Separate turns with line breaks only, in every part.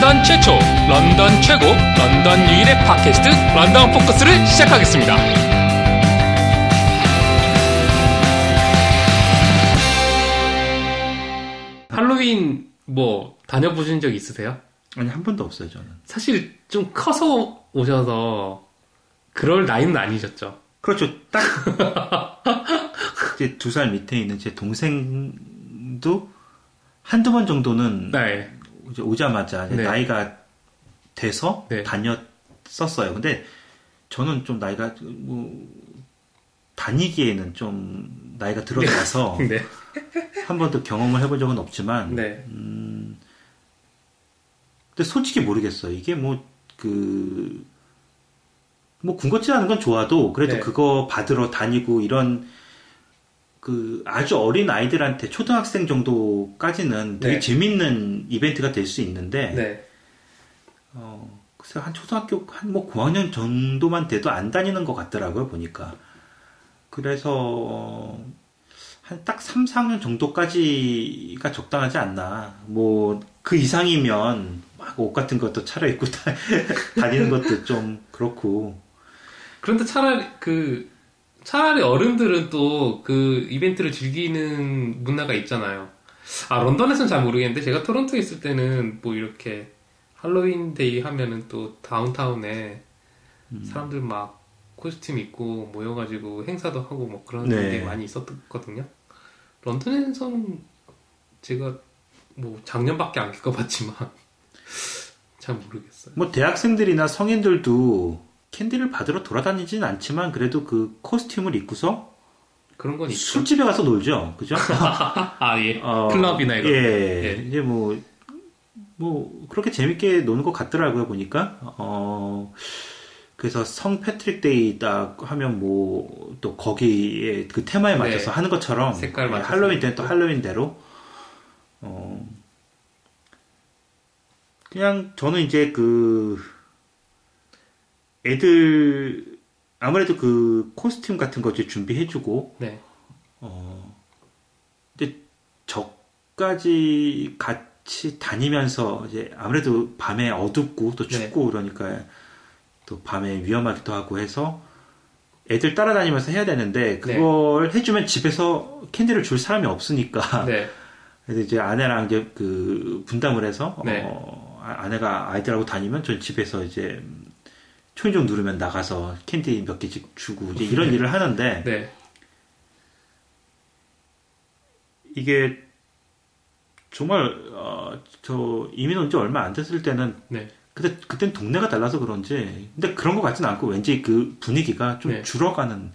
런던 최초, 런던 최고, 런던 유일의 팟캐스트 런던 포커스를 시작하겠습니다. 할로윈 뭐 다녀보신 적 있으세요?
아니 한 번도 없어요 저는.
사실 좀 커서 오셔서 그럴 나이는 아니셨죠.
그렇죠. 딱 이제 두 살 밑에 있는 제 동생도 한두 번 정도는
네.
이제 오자마자 이제
네.
나이가 돼서
네.
다녔었어요. 근데 저는 좀 나이가 뭐 다니기에는 좀 나이가 들어가서
네.
한 번도 경험을 해본 적은 없지만
네.
근데 솔직히 모르겠어요. 이게 뭐, 그, 뭐, 군것질 하는 건 좋아도, 그래도
네.
그거 받으러 다니고, 이런, 그, 아주 어린 아이들한테 초등학생 정도까지는 되게
네.
재밌는 이벤트가 될 수 있는데,
네.
어, 글쎄, 한 초등학교, 한 뭐, 고학년 정도만 돼도 안 다니는 것 같더라고요, 보니까. 그래서, 한 딱 3, 4학년 정도까지가 적당하지 않나. 뭐, 그 이상이면, 막 옷 같은 것도 차려입고 다, 다니는 것도 좀 그렇고.
그런데 차라리 그 차라리 어른들은 또 그 이벤트를 즐기는 문화가 있잖아요. 아 런던에서는 잘 모르겠는데 제가 토론토에 있을 때는 뭐 이렇게 할로윈 데이 하면은 또 downtown에 사람들 막 costume 입고 모여가지고 행사도 하고 뭐 그런
네.
게 많이 있었거든요. 런던에서는 제가 뭐 작년밖에 안 겪어봤지만 잘 모르겠어요.
뭐, 대학생들이나 성인들도 캔디를 받으러 돌아다니지는 않지만, 그래도 그 costume을 입고서
그런 건 있죠.
술집에 가서 놀죠. 그죠?
아 예.
어,
클럽이나 이런.
예,
예.
이제 뭐, 뭐, 그렇게 재밌게 노는 것 같더라고요, 보니까. 어, 그래서 성 패트릭 데이 딱 하면 뭐, 또 거기에 그 테마에
네.
맞춰서 하는 것처럼.
색깔
예,
맞춰서
할로윈 때는 또. 할로윈대로. 어, 그냥 저는 이제 그, 애들, 아무래도 그 코스튬 같은 거 이제 준비해주고,
네.
어, 근데 저까지 같이 다니면서 이제 아무래도 밤에 어둡고 또 춥고 그러니까 또 밤에 위험하기도 하고 해서 애들 따라다니면서 해야 되는데 그걸 해주면 집에서 캔디를 줄 사람이 없으니까
네.
그래서 이제 아내랑 이제 그 분담을 해서
네.
어, 아- 아내가 아이들하고 다니면 전 집에서 이제 초인종 누르면 나가서 캔디 몇 개씩 주고 이제 이런 일을 하는데
네.
이게 정말 어, 저 이민 온 지 얼마 안 됐을 때는
네.
그때 그땐 동네가 달라서 그런지 근데 그런 것 같지는 않고 왠지 그 분위기가 좀
네.
줄어가는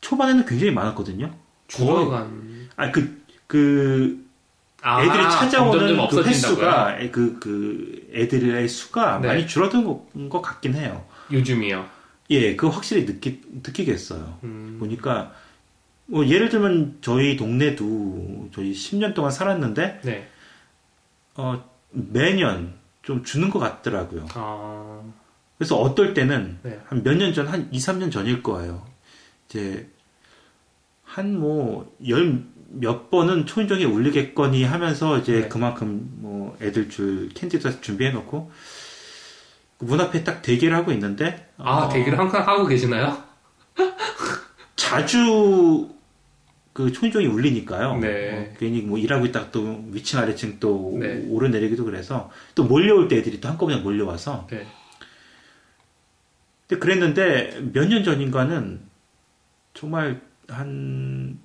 초반에는 굉장히 많았거든요.
죽어간.
아그 그
아,
애들이 찾아오는
좀
그? 횟수가 그 그 애들의 수가
네.
많이 줄어든 것, 것 같긴 해요.
요즘이요.
예, 그거 확실히 느끼 느끼겠어요.
음,
보니까 뭐 예를 들면 저희 동네도 저희 10년 동안 살았는데
네.
어, 매년 좀 주는 것 같더라고요.
아,
그래서 어떨 때는
네.
한몇 년 전, 한 2, 3년 전일 거예요. 이제 한 뭐 열 몇 번은 초인종이 울리겠거니 하면서 이제
네.
그만큼 뭐 애들 줄 캔디도 준비해 놓고 그문 앞에 딱 대기를 하고 있는데
아
어,
대기를 항상 하고 계시나요?
자주 그 초인종이 울리니까요.
네.
어, 괜히 뭐 일하고 있다가 또 위층 아래층 또
네.
오르내리기도 그래서 또 몰려올 때 애들이 또 한꺼번에 몰려와서
네.
근데 그랬는데 몇 년 전인가는 정말 한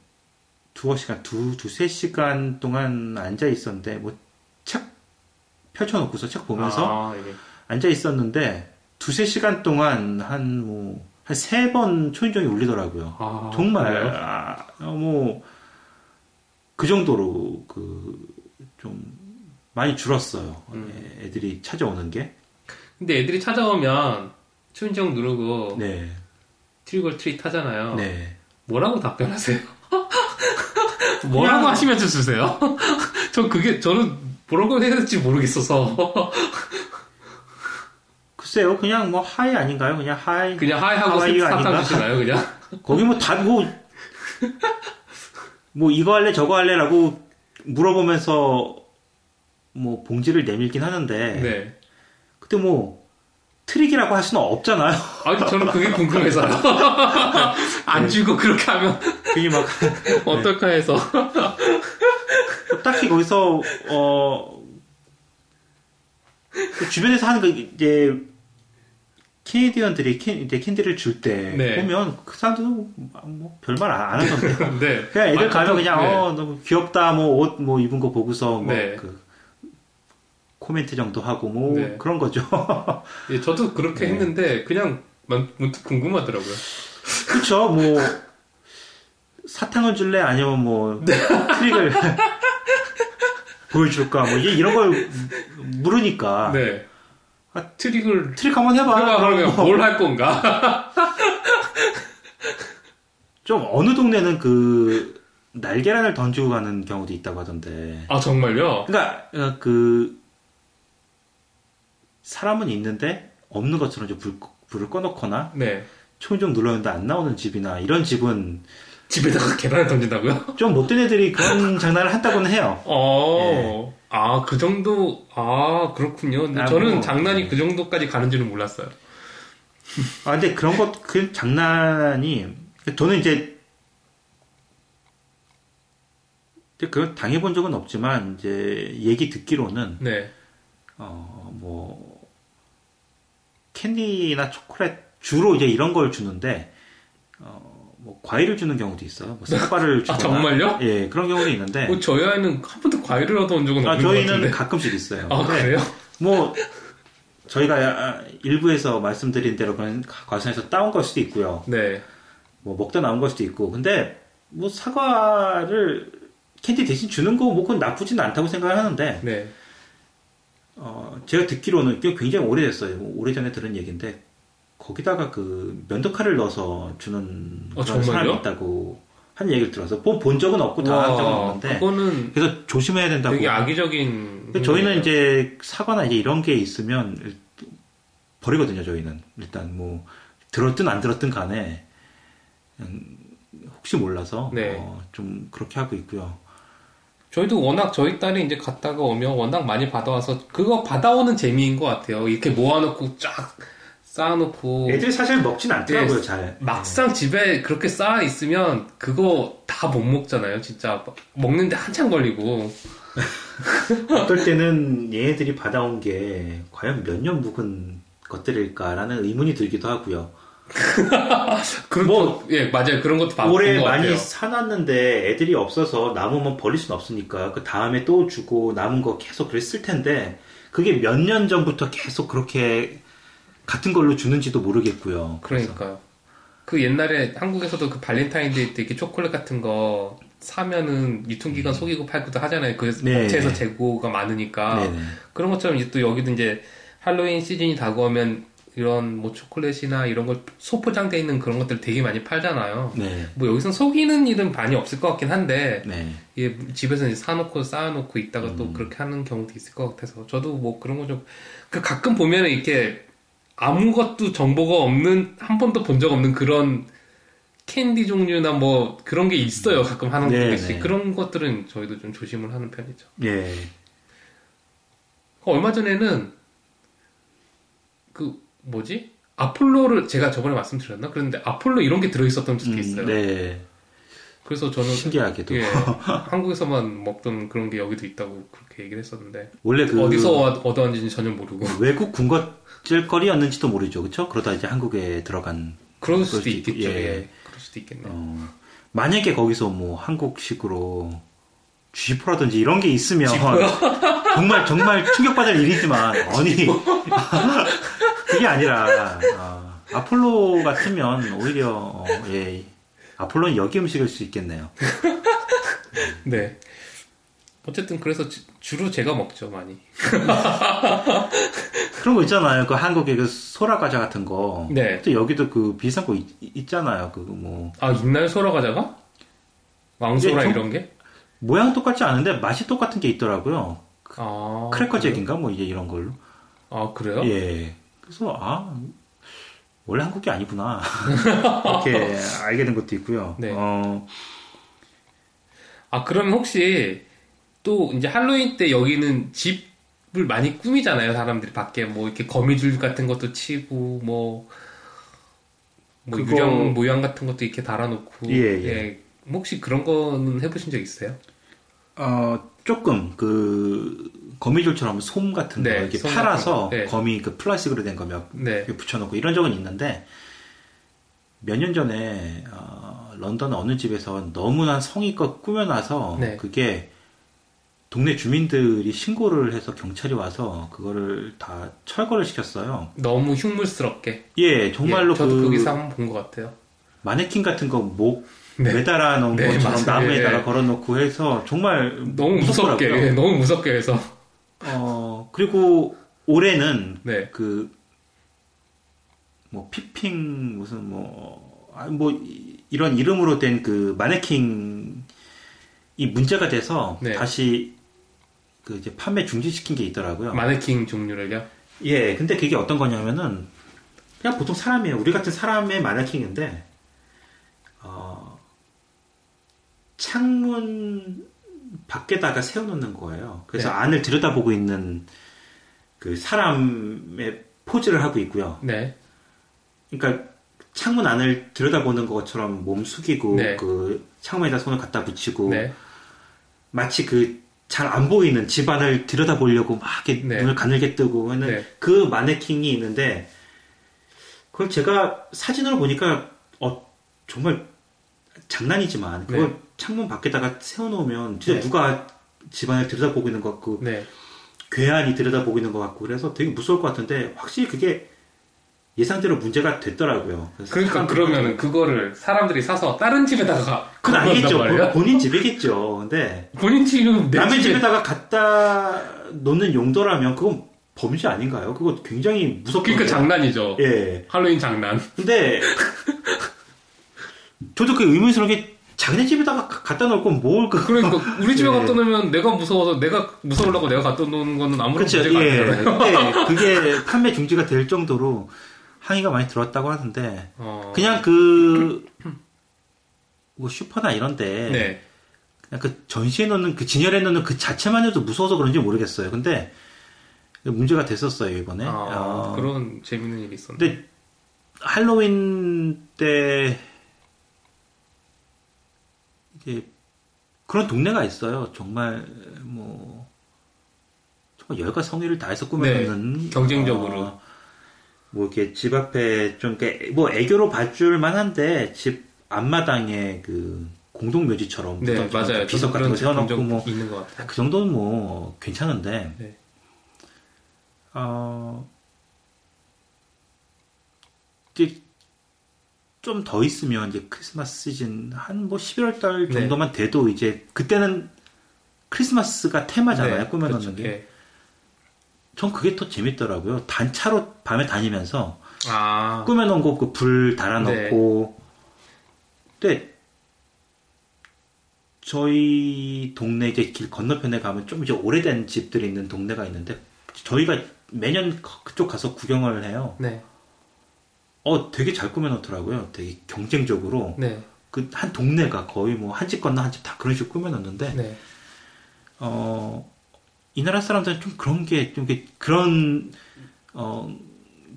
두어 시간, 두, 두세 시간 동안 앉아 있었는데 뭐 책 펼쳐놓고서 책 보면서
아, 예.
앉아 있었는데 두세 시간 동안 한 뭐, 한 세 번 초인종이 울리더라고요.
아,
정말? 아, 어, 뭐, 그 정도로 그, 좀 많이 줄었어요.
음.
예, 애들이 찾아오는 게.
근데 애들이 찾아오면 초인종 누르고
네.
trick or treat 하잖아요.
네.
뭐라고 답변하세요? 뭐라고 하시면서 주세요? 전 그게 저는 뭐라고 해야 될지 모르겠어서
글쎄요, 그냥 뭐 hi 아닌가요? 그냥 hi.
그냥 hi하고 사탕
아닌가?
주시나요 그냥?
거기 뭐 다, 뭐, 뭐 이거 할래 저거 할래라고 물어보면서 뭐 봉지를 내밀긴 하는데
네.
그때 뭐 트릭이라고 할 수는 없잖아요.
아니 저는 그게 궁금해서요. 안 주고 그렇게 하면
그게 막
어떨까 해서.
딱히 거기서 어그 주변에서 하는 거 이제 Canadian들이 캔, 캔디를 줄 때
네.
보면 그 사람들은 뭐, 뭐 별말 안 하던데
네.
그냥 애들
아,
가면 그냥
네.
어 너무 귀엽다 뭐 옷뭐 입은 거 보고서 뭐
네.
그 코멘트 정도 하고 뭐
네.
그런 거죠.
예, 저도 그렇게
네.
했는데 그냥 문- 문득 궁금하더라고요.
그렇죠. 뭐 사탕을 줄래 아니면 뭐
네.
트릭을 보여줄까 뭐 이런 걸 물으니까
네. 아, 트릭을
트릭 한번 해봐.
그러면 그러면
뭐
뭘할 건가?
좀 어느 동네는 그 날계란을 던지고 가는 경우도 있다고 하던데.
아 정말요?
그러니까 어, 그 사람은 있는데 없는 것처럼 좀 불, 불을 꺼놓거나
네.
총좀 눌렀는데 안 나오는 집이나 이런 집은
집에다가 계란을 던진다고요?
좀 못된 애들이 그런 장난을 한다고는 해요.
어. 아, 그 정도, 아, 그렇군요.
아,
저는
뭐,
장난이
네.
그 정도까지 가는 줄은 몰랐어요.
아 근데 그런 것 그 장난이 저는 이제 그 당해본 적은 없지만 이제 얘기 듣기로는
네.
어 뭐 캔디나 초콜릿 주로 이제 이런 걸 주는데 어 뭐 과일을 주는 경우도 있어요. 뭐 삭발을 주거나
아, 정말요?
예 그런 경우도 있는데
뭐 저희 아이는 한 번도 과일을 얻어온 적은
아,
없는 것
저희는
같은데.
가끔씩 있어요.
아,
근데
그래요?
뭐 저희가 일부에서 말씀드린 대로 그냥 과정에서 따온 걸 수도 있고요.
네.
뭐 먹다 나온 걸 수도 있고 근데 뭐 사과를 캔디 대신 주는 거 뭐 그건 나쁘진 않다고 생각을 하는데
네.
어 제가 듣기로는 굉장히 오래됐어요 뭐 오래전에 들은 얘기인데 거기다가 그 면도칼을 넣어서 주는
어,
그런? 사람이 있다고 한 얘기를 들어서 본, 본 적은 없고 당한 적은
와,
없는데
그거는
그래서 조심해야 된다고
되게 악의적인.
저희는. 이제 사과나 이제 이런 게 있으면 일- 버리거든요. 저희는 일단 뭐 들었든 안 들었든 간에 그냥 혹시 몰라서
네.
어, 좀 그렇게 하고 있고요.
저희도 워낙 저희 딸이 이제 갔다가 오면 워낙 많이 받아와서 그거 받아오는 재미인 것 같아요. 이렇게 모아놓고 쫙 쌓아놓고.
애들이 사실 먹진 않더라고요.
네,
잘.
막상 집에 그렇게 쌓아 있으면 그거 다 못 먹잖아요. 진짜 먹는데 한참 걸리고.
어떨 때는 얘네들이 받아온 게 과연 몇 년 묵은 것들일까라는 의문이 들기도 하고요.
그런
뭐,
예 맞아요. 그런 것도 봤던
올해
것
많이
같아요.
사놨는데 애들이 없어서 남으면 버릴 순 없으니까 그 다음에 또 주고 남은 거 계속 그랬을 텐데 그게 몇 년 전부터 계속 그렇게 같은 걸로 주는지도 모르겠고요.
그러니까요. 그 옛날에 한국에서도 그 발렌타인데이 때 이렇게 초콜릿 같은 거 사면은 유통기간 속이고 팔기도 하잖아요. 그
음. 네.
업체에서 재고가 많으니까.
네네.
그런 것처럼 이제 또 여기도 이제 할로윈 시즌이 다가오면 이런 뭐 초콜릿이나 이런 걸 소포장돼 있는 그런 것들 되게 많이 팔잖아요.
네.
뭐 여기선 속이는 일은 많이 없을 것 같긴 한데
네.
이게 집에서 이제 사놓고 쌓아놓고 있다가 또
음.
그렇게 하는 경우도 있을 것 같아서 저도 뭐 그런 거 좀 그 가끔 보면은 이렇게 아무것도 정보가 없는 한 번도 본 적 없는 그런 캔디 종류나 뭐 그런 게 있어요 가끔 하는
네,
곳이
네.
그런 것들은 저희도 좀 조심을 하는 편이죠.
예.
얼마 전에는 그 뭐지 아폴로를 제가 저번에 말씀드렸나 그런데 아폴로 이런 게 들어 있었던 적도
음,
있어요.
네.
그래서 저는
신기하게도.
예, 한국에서만 먹던 그런 게 여기도 있다고 그렇게 얘기를 했었는데
원래 그
어디서 와- 얻어왔는지는 전혀 모르고
외국 군것질거리였는지도 모르죠. 그렇죠? 그러다 이제 한국에 들어간
그럴
수도 있-
있겠죠.
예.
예. 그럴 수도 있겠네요.
어, 만약에 거기서 뭐 한국식으로 쥐포라든지 이런 게 있으면 정말 정말 충격받을 일이지만 아니 그게 아니라 아, 아폴로 같으면 오히려 어, 예 아폴로는 여기 음식일 수 있겠네요.
네. 어쨌든 그래서 주- 주로 제가 먹죠 많이.
그런 거 있잖아요. 그 한국의 그 소라 과자 같은 거.
네.
또 여기도 그 비슷한 거 있, 잖아요 그 뭐
아 있나요 소라 과자가? 왕소라
예, 좀-
이런 게?
모양 똑같지 않은데 맛이 똑같은 게 있더라고요.
아
크래커? 잭인가 뭐 이제 이런 걸로.
아 그래요?
예. 그래서 아 원래 한국이 아니구나 이렇게 알게 된 것도 있고요.
네.
어,
아 그러면 혹시 또 이제 할로윈 때 여기는 집을 많이 꾸미잖아요. 사람들이 밖에 뭐 이렇게 거미줄 같은 것도 치고 뭐, 뭐
그거-
유령 모양 같은 것도 이렇게 달아놓고
예, 예.
뭐 혹시 그런 거는 해보신 적 있어요?
어, 조금 그 거미줄처럼 솜 같은 거
네,
이렇게
솜
팔아서
거. 네.
거미 그 플라스틱으로 된 거몇
네,
붙여놓고 이런 적은 있는데 몇 년 전에 어, 런던 어느 집에서 너무나 성의껏 꾸며놔서
네.
그게 동네 주민들이 신고를 해서 경찰이 와서 그거를 다 철거를 시켰어요.
너무 흉물스럽게.
예, 정말로
예, 저도
그
거기서 한번 본 것 같아요.
마네킹 같은 거목
네.
매달아 놓은
네,
것처럼
맞아요.
나무에다가
예.
걸어놓고 해서 정말
너무 무섭게. 예, 너무 무섭게 해서.
어 그리고 올해는
네,
그 뭐 피핑 무슨 뭐뭐 이런 이름으로 된 그 마네킹 이 문제가 돼서
네.
다시 그 이제 판매 중지시킨 게 있더라고요.
마네킹 종류를요.
예, 근데 그게 어떤 거냐면은 그냥 보통 사람이에요. 우리 같은 사람의 마네킹인데 어, 창문 밖에다가 세워놓는 거예요. 그래서
네.
안을 들여다보고 있는 그 사람의 포즈를 하고 있고요.
네,
그러니까 창문 안을 들여다보는 것처럼 몸 숙이고
네.
그 창문에다 손을 갖다 붙이고
네,
마치 그 잘 안 보이는 집안을 들여다보려고 막 이렇게
네.
눈을 가늘게 뜨고 하는
네.
그 마네킹이 있는데 그걸 제가 사진으로 보니까 어 정말 장난이지만 그걸
네.
창문 밖에다가 세워놓으면 진짜
네.
누가 집안을 들여다보고 있는 것 같고
네.
괴한이 들여다보고 있는 것 같고 그래서 되게 무서울 것 같은데 확실히 그게 예상대로 문제가 됐더라고요.
그러니까 그러면은 그거를 사람들이 사서 다른 집에다가
그건 아니겠죠.
말이야?
본- 본인 집이겠죠. 근데
본인 집은 내
남의
집에
집에 다가 갖다 놓는 용도라면 그건 범죄 아닌가요? 그거 굉장히 무섭거든요.
그러니까 장난이죠.
예.
할로윈 장난.
근데 저도 그 의문스러운 게 자기네 집에다가 가- 갖다 건뭘 그.
그러니까 우리 집에
네.
갖다 놓으면 내가 무서워서 내가 무서우려고 내가 갖다 놓는 거는 아무런
그렇죠.
문제가
예.
아니잖아요.
근데 그게 판매 중지가 될 정도로 항의가 많이 들어왔다고 하는데
어,
그냥 그 뭐 슈퍼나 이런데
네.
그냥 그 전시해 놓는 그 진열해 놓는 그 자체만 해도 무서워서 그런지 모르겠어요. 근데 문제가 됐었어요 이번에.
아,
어,
그런 재밌는 일이 있었네.
근데 할로윈 때 이게 그런 동네가 있어요. 정말 뭐 정말 열과 성의를 다해서 꾸며놓는
네, 경쟁적으로.
어, 뭐 이렇게 집 앞에 좀 이렇게 뭐 애교로 봐줄 만한데 집 앞마당에 그 공동 묘지처럼
네, 맞아요.
비석 같은 거 세워놓고
적
뭐. 그 정도는 뭐 괜찮은데
네.
어 이제 좀 더 있으면 이제 크리스마스 시즌 한 뭐 11월 달
네.
정도만 돼도 이제 그때는 크리스마스가 테마잖아요
네,
꾸며놓는
그렇죠.
게.
예.
전 그게 더 재밌더라고요. 단차로 밤에 다니면서
아,
꾸며놓은 거 그불 달아놓고.
네.
근데 저희 동네 이제 길 건너편에 가면 좀 이제 오래된 집들이 있는 동네가 있는데 저희가 매년 그쪽 가서 구경을 해요.
네,
어, 되게 잘 꾸며놓더라고요. 되게 경쟁적으로.
네,
그한 동네가 거의 뭐 한 집 건너 한 집 다 그런 식으로 꾸며놨는데,
네.
어, 이 나라 사람들은 좀 그런 게, 좀 그런, 어,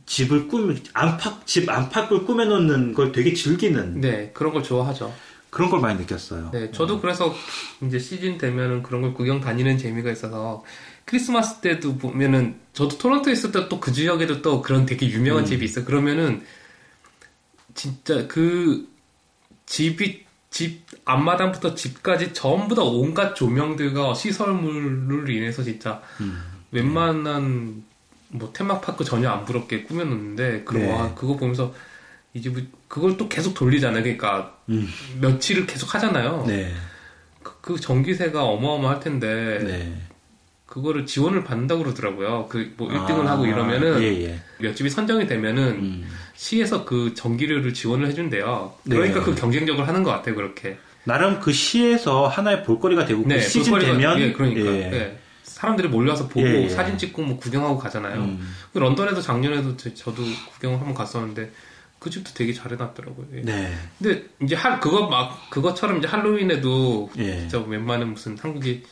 집을 꾸며, 안팎, 집 안팎을 꾸며놓는 걸 되게 즐기는
네, 그런 걸 좋아하죠.
그런 걸 많이 느꼈어요.
네, 저도 그래서 이제 시즌 되면은 그런 걸 구경 다니는 재미가 있어서 크리스마스 때도 보면은 저도 토론토에 있을 때 또 그 지역에도 또 그런 되게 유명한
음.
집이 있어요. 그러면은 진짜 그 집이 집 앞마당부터 집까지 전부 다 온갖 조명들과 시설물로 인해서 진짜
음.
웬만한 뭐 테마파크 전혀 안 부럽게 꾸며놓는데 그
네.
와 그거 보면서 이 집을 그걸 또 계속 돌리잖아요. 그러니까
음.
며칠을 계속 하잖아요.
네.
그, 그 전기세가 어마어마할 텐데
네.
그거를 지원을 받는다고 그러더라고요. 그 뭐 1등을
아,
하고 이러면은
예, 예.
몇 집이 선정이 되면은
음.
시에서 그 전기료를 지원을 해준대요. 그러니까
네.
그 경쟁적으로 하는 것 같아요. 그렇게.
나름 그 시에서 하나의 볼거리가 되고, 그 시즌
볼거리가-
되면,
예, 그러니까
예.
예. 사람들이 몰려와서 보고
예, 예.
사진 찍고 뭐 구경하고 가잖아요.
음.
그 런던에도 작년에도 저- 저도 구경을 한번 갔었는데 그 집도 되게 잘 해놨더라고요. 예.
네.
근데 이제 할 그거 막 그것처럼 이제 할로윈에도
예.
진짜 웬만한 무슨 한국이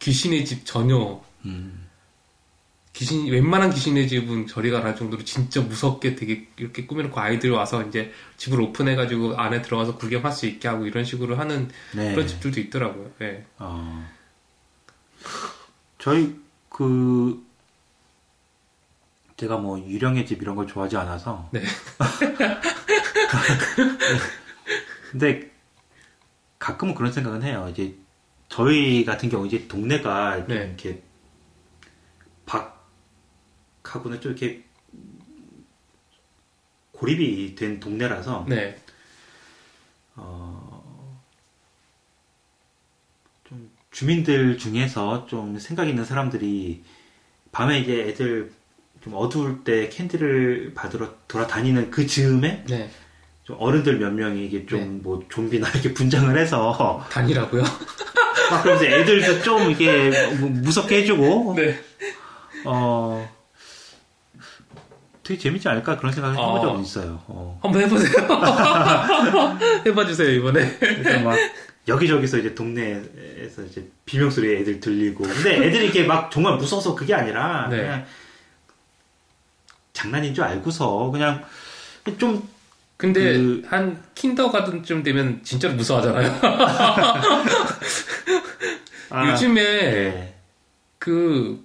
귀신의 집 전혀
음.
귀신 웬만한 귀신의 집은 저리 가라 정도로 진짜 무섭게 되게 이렇게 꾸며놓고 아이들 와서 이제 집을 오픈해가지고 안에 들어가서 구경할 수 있게 하고 이런 식으로 하는
네.
그런 집들도 있더라고요. 예.
어. 저희 그 제가 뭐 유령의 집 이런 걸 좋아하지 않아서.
네.
근데 가끔은 그런 생각은 해요. 이제 저희 같은 경우 이제 동네가 좀
네.
이렇게 박하고는 좀 이렇게 고립이 된 동네라서
네.
어, 좀 주민들 중에서 좀 생각 있는 사람들이 밤에 이제 애들 좀 어두울 때 캔디를 받으러 돌아다니는 그 즈음에
네.
좀 어른들 몇 명이 이게
네.
좀뭐 좀비나 이렇게 분장을 해서
단이라고요?
막 그러면서 애들도 좀 이게 뭐 무섭게 해주고
네.
어 되게 재밌지 않을까 그런 생각을 해본
어.
적은 있어요. 어.
한번 해보세요. 해봐주세요 이번에.
그래서 막 여기저기서 이제 동네에서 이제 비명 소리 애들 들리고 근데 애들이 이렇게 막 정말 무서워서 그게 아니라
네.
그냥 장난인 줄 알고서 그냥 좀
근데
그-
한 킨더가든쯤 되면 진짜로 무서워하잖아요.
아,
요즘에
네.
그,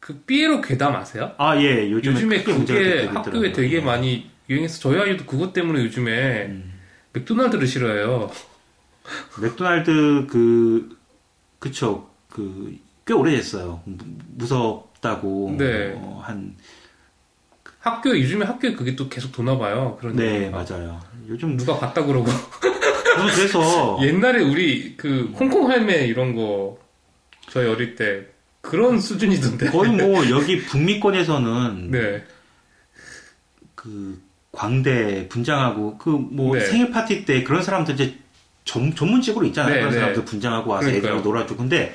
그 삐에로 괴담 아세요?
아, 예, 요즘에,
요즘에 그게 학교에. 되게 많이 유행해서 저희 아이도 그것 때문에 요즘에
음.
맥도날드를 싫어해요.
맥도날드 그 그쵸 그 꽤 오래됐어요 무- 무섭다고
네.
어, 한
학교 요즘에 학교에 그게 또 계속 도나 봐요. 그런
네,
얘기가.
맞아요. 요즘
누가 봤다 그러고
저는 그래서
옛날에 우리 그 홍콩 할매 이런 거 저희 어릴 때 그런 수준이던데.
거의 뭐 여기 북미권에서는
네.
그 광대 분장하고 그 뭐
네.
생일 파티 때 그런 사람들 이제 전, 전문직으로 있잖아요.
네,
그런
네.
사람들 분장하고 와서
그러니까요.
애들하고 놀아주고. 근데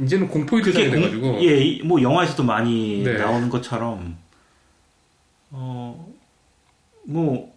이제는 공포
그게
유대장이
공-
돼가지고.
예, 이- 뭐 영화에서도 많이
네.
나오는 것처럼 어, 뭐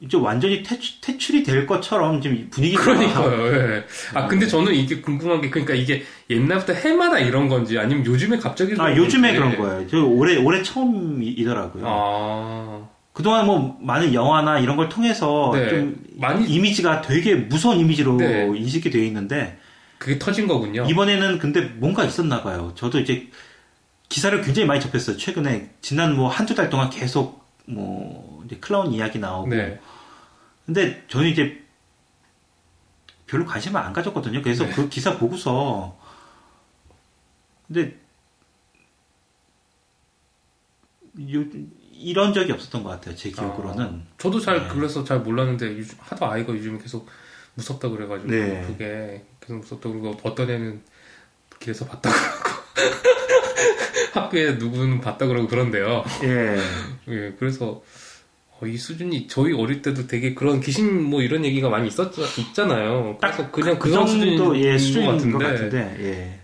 이제 완전히 퇴출, 퇴출 이 될 것처럼 지금 분위기가
그러니까요. 예. 아
음.
근데 저는 이게 궁금한 게 그러니까 이게 옛날부터 해마다 이런 건지 아니면 요즘에 갑자기
아, 요즘에
건지.
그런 거예요. 저 올해 올해 처음이더라고요.
아
그동안 뭐 많은 영화나 이런 걸 통해서
네.
좀
많이
이미지가 되게 무서운 이미지로
네.
인식이 되어 있는데
그게 터진 거군요.
이번에는 근데 뭔가 있었나 봐요. 저도 이제 기사를 굉장히 많이 접했어요. 최근에 지난 뭐 한두 달 동안 계속 뭐 이제 클라운 이야기 나오고
네.
근데 저는 이제 별로 관심을 안 가졌거든요. 그래서
네.
그 기사 보고서 근데 요, 이런 적이 없었던 것 같아요. 제 기억으로는.
저도 잘
네.
그래서 잘 몰랐는데 요즘 하도 아이가 요즘에 계속 무섭다 그래가지고
네.
그게 계속 무섭다 그러고 어떤 애는 길에서 봤다 그러고 학교에 누구는 봤다 그러고 그런데요.
예.
예, 그래서 어, 이 수준이 저희 어릴 때도 되게 그런 귀신 뭐 이런 얘기가 많이 있었 있잖아요. 그래서 그냥
그
그런
정도
수준인
예, 수준인 것것
같은데,
같은데. 예.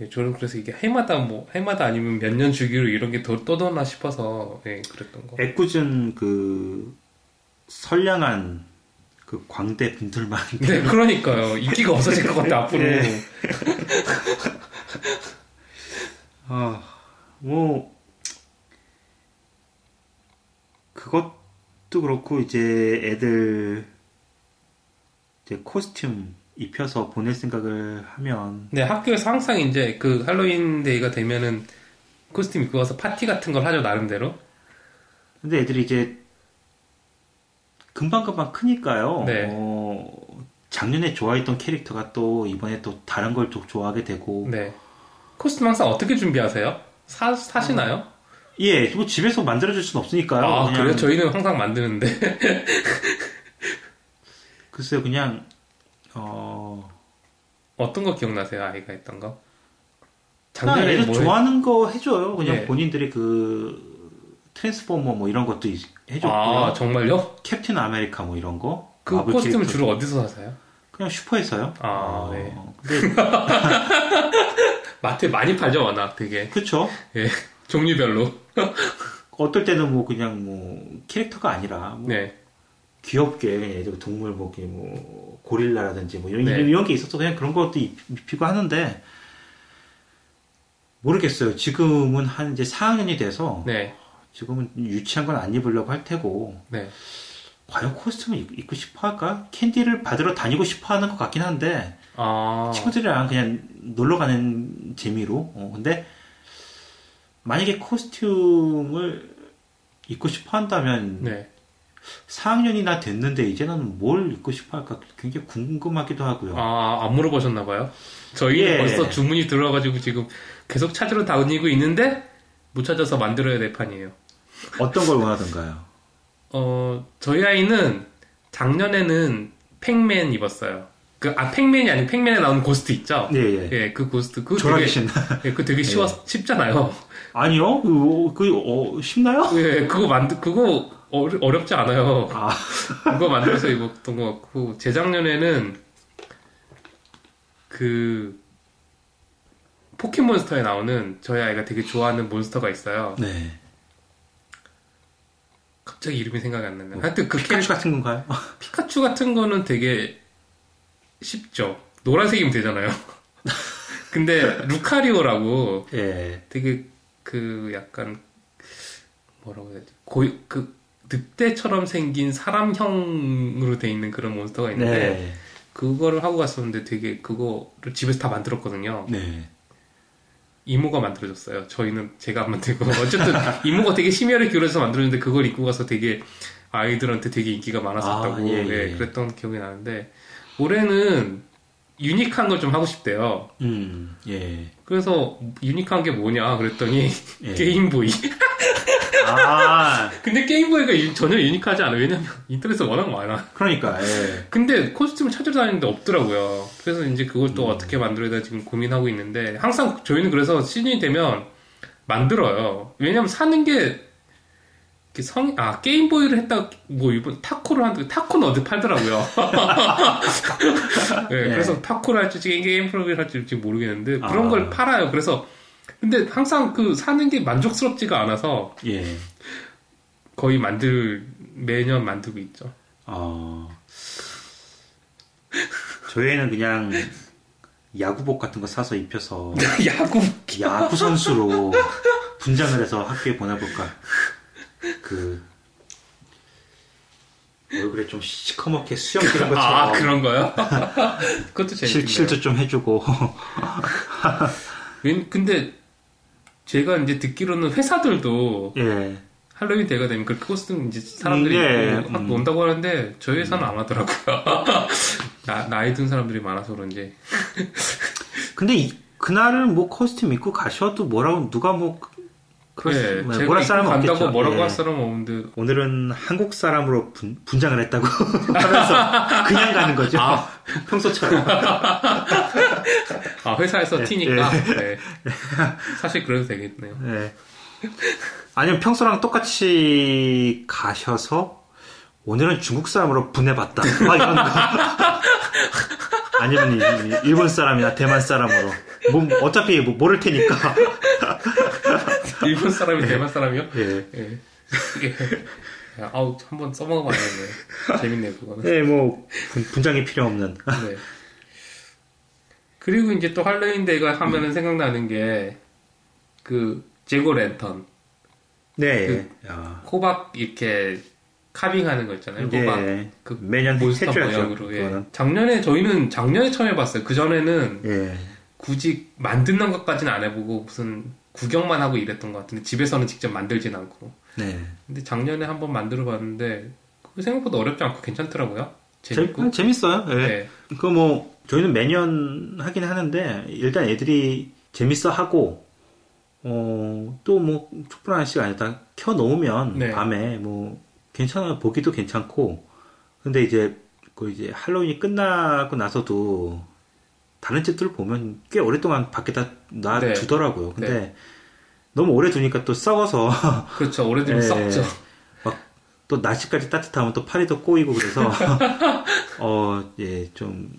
예, 저는 그래서 이게 해마다 뭐 해마다 아니면 몇 년 주기로 이런 게 더 떠도나 싶어서 예, 그랬던 거.
애꿎은 그 선량한 그 광대 분들만
네, 그러니까요. 인기가 없어질 것 같아 앞으로.
예. 아, 뭐 그것도 그렇고 이제 애들 이제 costume 입혀서 보낼 생각을 하면
네, 학교에서 항상 이제 그 할로윈 데이가 되면은 costume 입고 와서 파티 같은 걸 하죠 나름대로.
근데 애들이 이제 금방금방 크니까요.
네.
어, 작년에 좋아했던 캐릭터가 또 이번에 또 다른 걸 또 좋아하게 되고
네. 코스튬 항상 어떻게 준비하세요? 사 사시나요?
예, 뭐 집에서 만들어줄 순 없으니까요.
아
그냥
그래요? 저희는 항상 만드는데.
글쎄요, 그냥 어
어떤 거 기억나세요? 아이가 했던 거? 작년에
애들
뭐
좋아하는 거 해줘요. 그냥
예.
본인들이 그 트랜스포머 뭐 이런 것도 있- 해줬고요.
아 정말요?
캡틴 아메리카 뭐 이런 거.
그 costume을
캐릭터.
주로 어디서 사세요?
그냥 슈퍼에서요.
아,
어,
네.
근데
마트에 많이 팔죠 워낙 되게
그쵸.
예 종류별로.
어떨 때는 뭐 그냥 뭐 캐릭터가 아니라 뭐
네.
귀엽게 예를 동물 뭐기 뭐 고릴라라든지 뭐 이런 네. 이런 게 있어서 그냥 그런 것도 입히고 하는데 모르겠어요. 지금은 한 이제 4학년이 돼서 네. 지금은 유치한 건 안 입으려고 할 테고 네. 과연 코스튬을 입고 싶어 할까? 캔디를 받으러 다니고 싶어 하는 것 같긴 한데 아... 친구들이랑 그냥 놀러 가는 재미로 어, 근데 만약에 코스튬을 입고 싶어 한다면 네. 4학년이나 됐는데 이제는 뭘 입고 싶어 할까 굉장히 궁금하기도 하고요.
아, 안 물어보셨나 봐요? 저희는 예. 벌써 주문이 들어와가지고 지금 계속 찾으러 다니고 있는데 못 찾아서 만들어야 될 판이에요.
어떤 걸 원하던가요?
어, 저희 아이는 작년에는 팩맨 입었어요. 그, 아, 팩맨이 아니고 팩맨에 나오는 ghost 있죠? 예, 예. 예, 그 ghost. 그
되게, 신
예, 그 되게 쉬워, 예. 쉽잖아요.
아니요? 그, 그, 어, 쉽나요?
예, 그거 만들, 그거 어려, 어렵지 않아요. 아. 그거 만들어서 입었던 것 같고, 재작년에는 그, 포켓몬스터에 나오는 저희 아이가 되게 좋아하는 몬스터가 있어요. 네. 갑자기 이름이 생각이 안 나네. 뭐,
하여튼 그 피카츄 같은 건가요?
피카츄 같은 거는 되게 쉽죠. 노란색이면 되잖아요. 근데 루카리오라고 예. 되게 그 약간 뭐라고 해야 되지? 고그 늑대처럼 생긴 사람형으로 돼 있는 그런 몬스터가 있는데 네. 그거를 하고 갔었는데 되게 그거를 집에서 다 만들었거든요. 네. 이모가 만들어줬어요. 저희는 제가 안 만들고 어쨌든 이모가 되게 심혈을 기울여서 만들었는데 그걸 입고 가서 되게 아이들한테 되게 인기가 많았었다고 아, 예, 예. 예, 그랬던 기억이 나는데 올해는 유니크한 걸 좀 하고 싶대요. 음, 예. 그래서 유니크한 게 뭐냐 그랬더니 예. 게임보이. 아. 근데 게임보이가 전혀 유니크하지 않아. 왜냐면 인터넷에 워낙 많아.
그러니까, 예.
근데 코스튬을 찾으러 다니는데 없더라고요. 그래서 이제 그걸 또 음. 어떻게 만들어야 돼 지금 고민하고 있는데, 항상 저희는 그래서 시즌이 되면 만들어요. 왜냐면 사는 게, 성, 아, 게임보이를 했다, 뭐, 이번 타코를 한다, 타코는 어디 팔더라고요. 네, 네, 그래서 타코를 할지, 게임 프로그램 할지 모르겠는데, 그런 아. 걸 팔아요. 그래서 근데 항상 그 사는 게 만족스럽지가 않아서 예. 거의 만들 매년 만들고 있죠. 어...
저희는 그냥 야구복 같은 거 사서 입혀서
야구
야구 선수로 분장을 해서 학교에 보내볼까. 그 얼굴에 좀 시커멓게 수염 기른 것처럼.
아 그런 거요? 그것도
재밌네요. 실도 좀 해주고.
근데 제가 이제 듣기로는 회사들도 예. 할로윈 대가 되면 그 코스튬 이제 사람들이 음, 예. 막 음. 논다고 하는데 저희 회사는 안 하더라고요. 나, 나이 든 사람들이 많아서 그런지.
근데 이, 그날은 뭐 코스튬 입고 가셔도 뭐라고 누가 뭐
그래, 네, 뭐라 사람 없겠죠. 뭐라고 예. 할 사람 없는데
오늘은 한국 사람으로 분, 장을 했다고 하면서 그냥 가는 거죠. 아. 평소처럼.
아 회사에서 네, 튀니까. 네. 네. 사실 그래도 되겠네요. 네.
아니면 평소랑 똑같이 가셔서 오늘은 중국 사람으로 분해봤다. 막 이런 거. 아니면 일본 사람이나 대만 사람으로. 뭐 어차피 뭐 모를 테니까.
일본 사람이 대만 사람이요? 예. 예. 아우 한번 써먹어봐야겠네. 재밌네 그거는.
네, 뭐 분, 장이 필요 없는. 네.
그리고 이제 또 할로윈 데이가 하면은 음. 생각나는 게그 제고 랜턴. 네. 그 호박 이렇게 카빙하는 거 있잖아요.
예. 그 매년 몬스터 모양으로.
예. 작년에 저희는 작년에 처음 해봤어요. 그 전에는 예. 굳이 만드는 것까지는 안 해보고 무슨 구경만 하고 이랬던 것 같은데 집에서는 직접 만들진 않고. 네. 근데 작년에 한번 만들어 봤는데 그 생각보다 어렵지 않고 괜찮더라고요.
재밌고. 재, 재밌어요. 예. 네. 그뭐 저희는 매년 하긴 하는데 일단 애들이 재밌어 하고 어 또 뭐 촛불 하나씩 아니다 켜 놓으면 네. 밤에 뭐 괜찮아요. 보기도 괜찮고 근데 이제 그 이제 할로윈이 끝나고 나서도 다른 집들 보면 꽤 오랫동안 밖에다 놔두더라고요. 네. 근데 네. 너무 오래 두니까 또 썩어서.
그렇죠. 오래 두면 예, 썩죠.
막또 날씨까지 따뜻하면 또 팔이 더 꼬이고 그래서 어, 예, 좀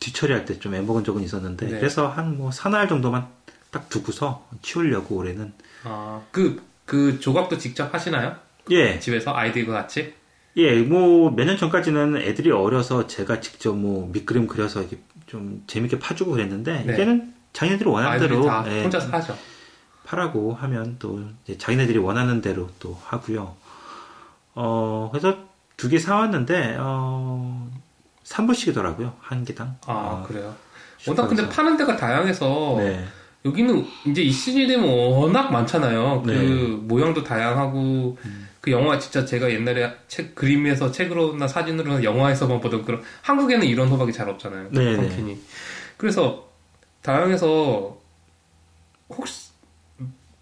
뒤처리할 때 좀 애먹은 적은 있었는데 네. 그래서 한 뭐 사나흘 정도만 딱 두고서 치우려고 올해는.
아, 그, 그 조각도 직접 하시나요? 예. 집에서 아이들과 같이?
예, 뭐 몇 년 전까지는 애들이 어려서 제가 직접 뭐 밑그림 그려서 이렇게 좀 재밌게 파주고 그랬는데
네.
이제는 자기네들이 원하는 대로
다
예,
혼자서 하죠.
파라고 하면 또 이제 자기네들이 원하는 대로 또 하고요. 어, 그래서 두 개 사왔는데 어, 3불씩이더라고요. 한 개당.
아,
어,
그래요. 워낙 근데. 파는 데가 다양해서
네.
여기는 이제 이 시즌이 되면 워낙 많잖아요. 그
네.
모양도 다양하고 그 영화 진짜 제가 옛날에 책 그림에서 책으로나 사진으로나 영화에서만 보던 그런 한국에는 이런 호박이 잘 없잖아요.
네, 네.
펑킨이. 그래서 다양해서 혹시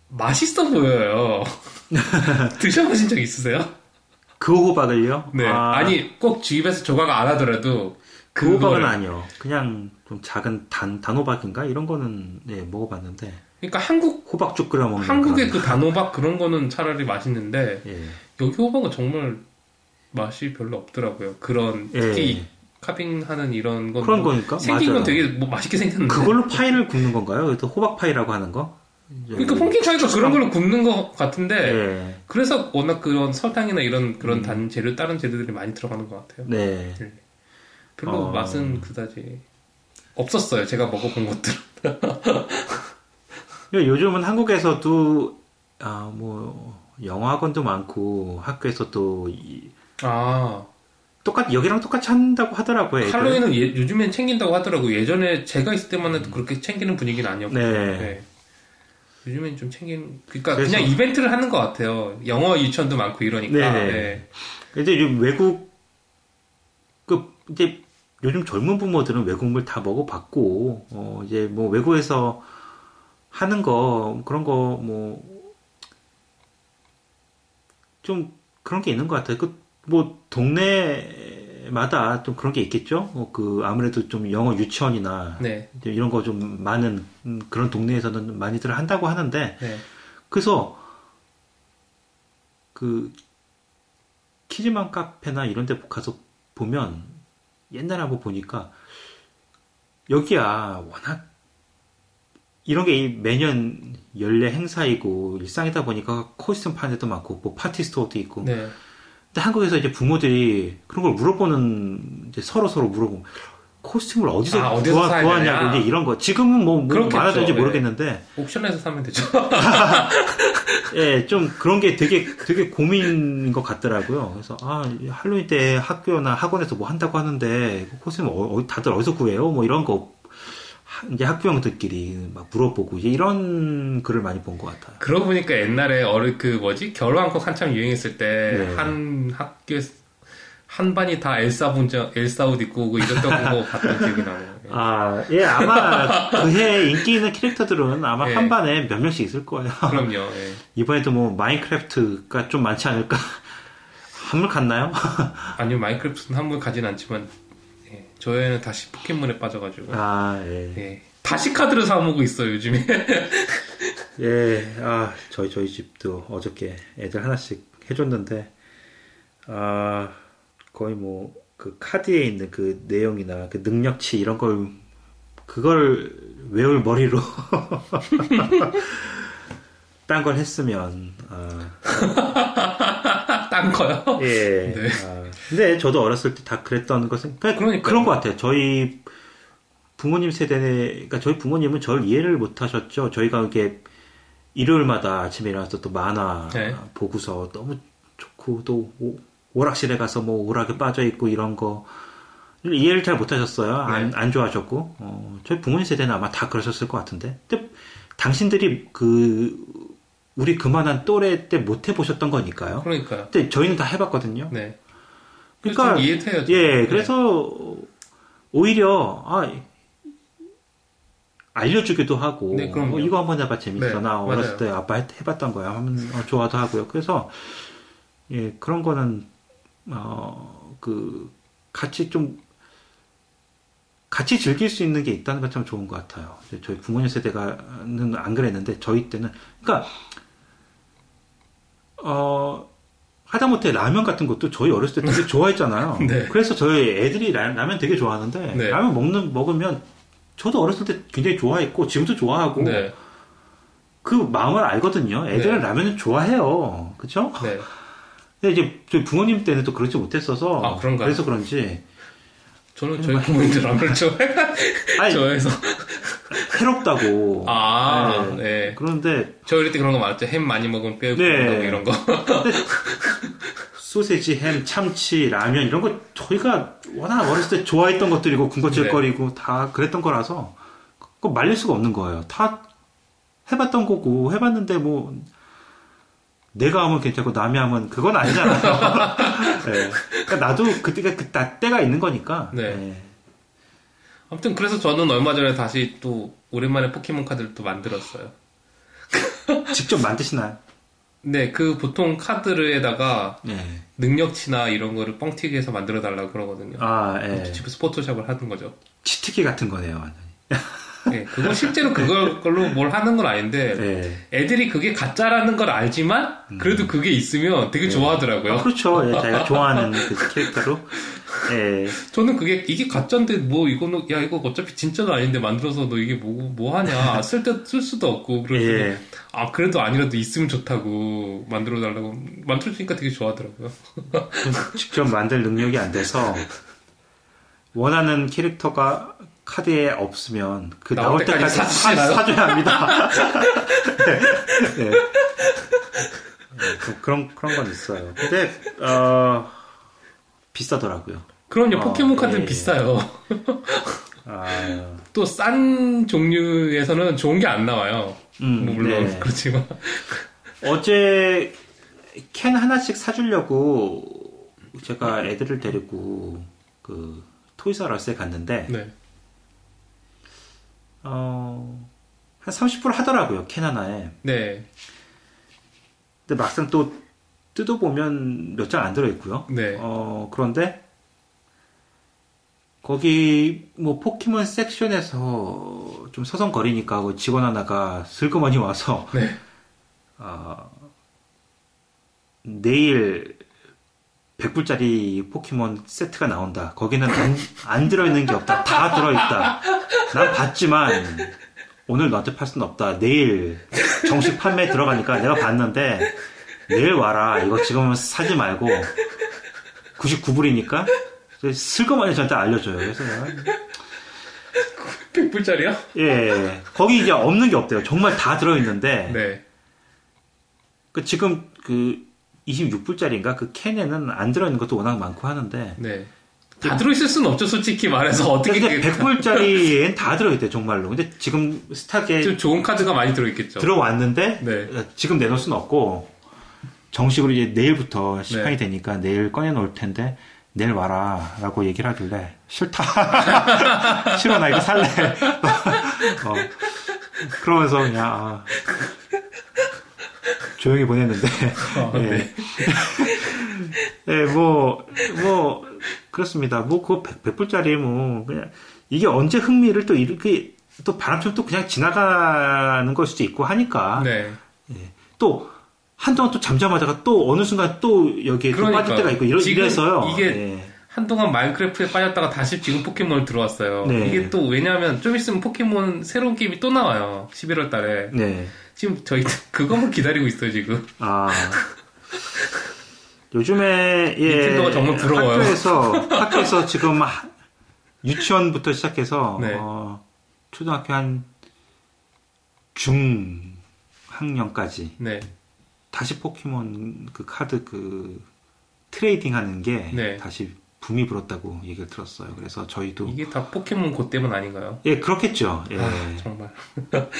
맛있어 보여요. 드셔보신 적 있으세요?
그 호박을요?
네. 아, 니꼭 집에서 조각 안 하더라도
그 호박은 아니요. 그냥 좀 작은 단 단호박인가 이런 거는 네, 먹어봤는데
그러니까 한국
호박죽 끓여 먹는
한국의
그
단호박 그런 거는 차라리 맛있는데
예.
여기 호박은 정말 맛이 별로 없더라고요. 그런
예.
특히 카빙하는 이런 건
그런
뭐
거니까
생긴 건
맞아요.
되게 뭐 맛있게 생겼는데
그걸로 파이를 굽는 건가요? 그래서 호박 파이라고 하는 거?
그러니까 차이가 그런 걸로 굽는 것 같은데
예.
그래서 워낙 그런 설탕이나 이런 그런
음.
단 재료 다른 재료들이 많이 들어가는 것 같아요.
네.
별로
어.
맛은 그다지 없었어요. 제가 먹어본 것들.
요즘은 한국에서도 아 뭐 영어학원도 많고 학교에서 또 이-
아
똑같 여기랑 똑같이 한다고 하더라고요. 애들.
할로윈은 예- 요즘엔 챙긴다고 하더라고요. 예전에 제가 있을 때만 해도 그렇게 챙기는 분위기는 아니었고.
네.
요즘엔 좀 챙긴, 그러니까
그래서-
그냥 이벤트를 하는 것 같아요. 영어 유치원도 많고 이러니까.
네.
네.
이제 요즘 외국 그 이제 요즘 젊은 부모들은 외국물 다 먹어봤고 어 이제 뭐 외국에서 하는 거 그런 거 뭐 좀 그런 게 있는 것 같아요. 그 뭐 동네마다 좀 그런 게 있겠죠. 어, 그 아무래도 좀 영어 유치원이나
네.
이런 거 좀 많은 음, 그런 동네에서는 많이들 한다고 하는데
네.
그래서 그 키즈맘 카페나 이런 데 가서 보면 옛날에 한번 보니까 여기야 워낙 이런 게 매년 연례 행사이고 일상이다 보니까 costume 파는 데도 많고 뭐 파티 스토어도 있고
네.
근데 한국에서 이제 부모들이 그런 걸 물어보는 이제 서로 서로 물어보고 costume을 어디서,
아, 어디서
구하, 구하냐고
되냐?
이제 이런 거 지금은 뭐, 뭐. 많아졌는지
네.
모르겠는데
옥션에서 사면 되죠.
예, 좀 그런 게 되게 되게 고민인 것 같더라고요. 그래서 아 할로윈 때 학교나 학원에서 뭐 한다고 하는데 코스튬 어, 어, 다들 어디서 구해요? 뭐 이런 거 하- 이제 학부형들끼리 막 물어보고 이제 이런 글을 많이 본 것 같아요.
그러고 보니까 옛날에 어른 그 뭐지 겨울왕국 한참 유행했을 때
네.
한 학교에 한 반이 다 엘사 분장 엘사 옷 입고 오고 이랬던 거 봤던 기억이 나네요. 예.
아, 예, 아마 그해 인기 있는 캐릭터들은 아마
예.
한 반에 몇 명씩 있을 거예요.
그럼요. 예.
이번에도 뭐 마인크래프트가 좀 많지 않을까? 한물 갔나요?
아니요 마인크래프트는 한물 가진 않지만 예. 저희는 다시 포켓몬에 빠져가지고
아, 예.
예. 다시 카드를 사먹고 있어요 요즘에.
예, 아, 저희, 저희 집도 어저께 애들 하나씩 해줬는데, 아, 거의 뭐, 그 카드에 있는 그 내용이나 그 능력치 이런 걸, 그걸 외울 머리로, 딴 걸 했으면, 아,
딴 거요.
예.
네.
아, 근데 저도 어렸을 때 다 그랬던 것은, 그냥
그러니까요.
그런 것 같아요. 저희 부모님 세대에, 그러니까 저희 부모님은 저를 이해를 못 하셨죠. 저희가 이렇게 일요일마다 아침에 일어나서 또 만화
네.
보고서 너무 좋고 또 오, 오락실에 가서 뭐 오락에 빠져 있고 이런 거 이해를 잘 못 하셨어요. 안,
네.
안 좋아하셨고. 어, 저희 부모님 세대는 아마 다 그러셨을 것 같은데. 근데 당신들이 그 우리 그만한 또래 때 못 해보셨던 거니까요.
그러니까요.
근데 저희는 다 해봤거든요.
네.
그러니까
이해해요.
예, 그래서 오히려 아 알려주기도 하고
네.
어, 이거 한번 해봐 재밌어
네,
나 어렸을
맞아요.
때 아빠 해- 해봤던 거야 하면 어, 좋아도 하고요. 그래서 예 그런 거는 어그 같이 좀 같이 즐길 수 있는 게 있다는 건 참 좋은 것 같아요. 저희 부모님 세대가는 안 그랬는데 저희 때는 그러니까 어 하다못해 라면 같은 것도 저희 어렸을 때 되게 좋아했잖아요.
네.
그래서 저희 애들이 라, 면 되게 좋아하는데
네.
라면 먹는 먹으면 저도 어렸을 때 굉장히 좋아했고 지금도 좋아하고
네.
그 마음을 알거든요. 애들은
네.
라면을 좋아해요. 그렇죠?
네.
근데 이제 저희 부모님 때는 또 그렇지 못했어서
아, 그런가요?
그래서 그런지
저는 저희 부모님들 안 그렇죠.
아니,
좋아해서.
해롭다고.
아,
네.
네.
그런데
저 어릴 때 그런 거 많았죠. 햄 많이 먹으면 뼈
네.
이런 거.
소세지, 햄, 참치, 라면 이런 거 저희가 워낙 어렸을 때 좋아했던 것들이고 군것질거리고
네.
다 그랬던 거라서 그거 말릴 수가 없는 거예요. 다 해봤던 거고 해봤는데 뭐 내가 하면 괜찮고 남이 하면 그건 아니잖아요. 네. 그러니까 나도 그때가 그 나- 때가 있는 거니까.
네. 아무튼 그래서 저는 얼마 전에 다시 또 오랜만에 포켓몬 카드를 또 만들었어요.
네. 직접 만드시나요?
네, 그 보통 카드에다가
네.
능력치나 이런 거를 뻥튀기 해서 만들어 달라고 그러거든요.
아, 예.
집에서 포토샵을 하는 거죠.
치트키 같은 거네요, 완전히.
네, 그거 실제로 그걸로 뭘 하는 건 아닌데
네.
애들이 그게 가짜라는 걸 알지만 그래도 그게 있으면 되게 좋아하더라고요.
아, 그렇죠. 예, 자기가 좋아하는 그 캐릭터로. 예.
저는 그게 이게 가짜인데 뭐 이거는 야 이거 어차피 진짜가 아닌데 만들어서 너 이게 뭐 뭐 하냐 쓸 때 쓸 수도 없고 그래서
예.
아 그래도 아니라도 있으면 좋다고 만들어 달라고 만들어주니까 되게 좋아하더라고요.
직접 만들 능력이 안 돼서 원하는 캐릭터가 카드에 없으면 그
나올
나올
때까지
때까지 사? 사줘야 합니다. 네. 네. 네, 그- 그런 그런 건 있어요. 근데 어 비싸더라고요.
그럼요
어,
포켓몬 카드는
예.
비싸요.
아,
또싼 종류에서는 좋은 게 안 나와요.
음,
뭐 물론
네.
그렇지만
어제 캔 하나씩 사주려고 제가 애들을 데리고 그 토이사러스에 갔는데
네.
어, 한 30% 하더라고요, 캔 하나에.
네.
근데 막상 또 뜯어보면 몇 장 안 들어있고요.
네.
어, 그런데 거기 뭐 포켓몬 섹션에서 좀 서성거리니까 그 직원 하나가 슬그머니 와서
네.
어, 내일 100불짜리 포켓몬 세트가 나온다. 거기는 안, 안 들어있는 게 없다. 다 들어있다. 난 봤지만 오늘 너한테 팔 수는 없다. 내일 정식 판매 들어가니까 내가 봤는데 내일 와라. 이거 지금 사지 말고 99불이니까 슬그머니 저한테 알려줘요. 그래서 내가
100불짜리요?
예 거기 이제 없는 게 없대요. 정말 다 들어있는데
네.
그 지금 그 26불짜리인가 그 캔에는 안 들어있는 것도 워낙 많고 하는데
네. 다 들어있을 수는 없죠, 솔직히 말해서. 어떻게.
근데
그게
100불짜리엔 다 들어있대 정말로 근데 지금 스탁에
좀 좋은 카드가 많이 들어있겠죠.
들어왔는데
네.
지금 내놓을 수는 없고 정식으로 이제 내일부터 시판이
네.
되니까 내일 꺼내 놓을 텐데 내일 와라 라고 얘기를 하길래 싫다 싫어 나 이거 살래 어, 그러면서 그냥 아, 조용히 보냈는데
아,
예.
네.
예, 뭐, 뭐, 그렇습니다. 뭐, 그거 100, 불짜리 뭐, 그냥, 이게 언제 흥미를 또 이렇게, 또 바람처럼 또 그냥 지나가는 걸 수도 있고 하니까,
네.
또, 한동안 또 잠잠하다가 또 어느 순간 또 여기에 또
그러니까요.
빠질 때가 있고, 이러,
지금
이래서요.
이게
예.
한동안 마인크래프트에 빠졌다가 다시 지금 포켓몬을 들어왔어요.
네.
이게 또 왜냐하면 좀 있으면 포켓몬 새로운 게임이 또 나와요. 11월 달에.
네.
지금 저희 그것만 기다리고 있어요, 지금.
아. 요즘에, 예.
닌텐도가 정말 부러워요.
학교에서, 학교에서 지금 하- 유치원부터 시작해서,
네.
어, 초등학교 한 중학년까지
네.
다시 포켓몬 그 카드 그 trading 하는 게
네.
다시 붐이 불었다고 얘기를 들었어요. 그래서 저희도
이게 다 포켓몬 고 때문 아닌가요?
예 그렇겠죠. 예.
아, 정말.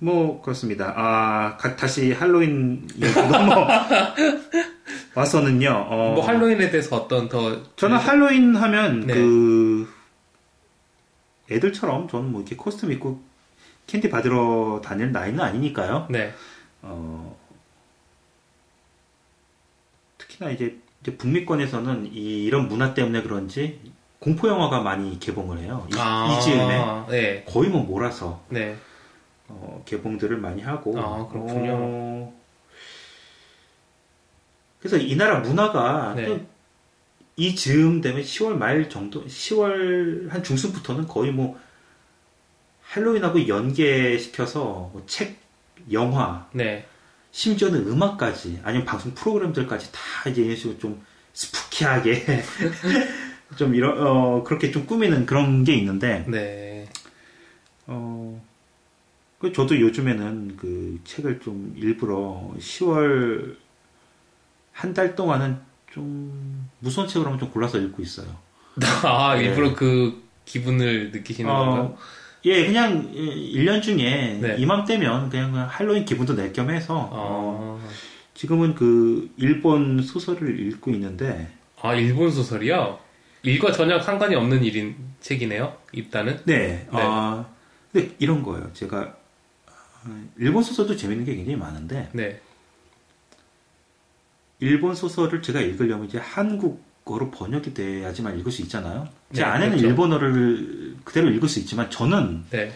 뭐 그렇습니다. 아 가- 다시 할로윈 얘기로 넘어 와서는요. 어,
뭐 할로윈에 대해서 어떤 더
저는 할로윈 하면
네.
그 애들처럼 저는 뭐 이렇게 코스튬 입고 캔디 받으러 다닐 나이는 아니니까요.
네.
어, 특히나 이제, 이제 북미권에서는 이, 런 문화 때문에 그런지 공포 영화가 많이 개봉을 해요. 이,
아,
이 즈음에
네.
거의 뭐 몰아서
네.
어, 개봉들을 많이 하고.
아, 그렇군요.
어, 그래서 이 나라 문화가
네.
이 즈음 되면 10월 말 정도, 10월 한 중순부터는 거의 뭐 할로윈하고 연계시켜서 뭐 책, 영화
네.
심지어는 음악까지 아니면 방송 프로그램들까지 다 이제 이런 식으로 좀 스푸키하게 좀 이런 어 그렇게 좀 꾸미는 그런 게 있는데
네.
어, 그 저도 요즘에는 그 책을 좀 일부러 10월 한 달 동안은 좀 무서운 책을 하면 좀 골라서 읽고 있어요.
아,
네.
일부러 그 기분을 느끼시는
어,
건가요?
예, 그냥 1년 중에
네.
이맘때면 그냥 할로윈 기분도 낼 겸 해서 어,
아,
지금은 그 일본 소설을 읽고 있는데
아, 일본 소설이요? 일과 전혀 상관이 없는 일인 책이네요. 일단은.
네, 아, 근데 이런 거예요. 제가 어, 일본 소설도 재밌는 게 굉장히 많은데
네.
일본 소설을 제가 읽으려면 이제 한국 어로 번역이 돼야지만 읽을 수 있잖아요. 제
네,
아내는
그렇죠.
일본어를 그대로 읽을 수 있지만 저는
네.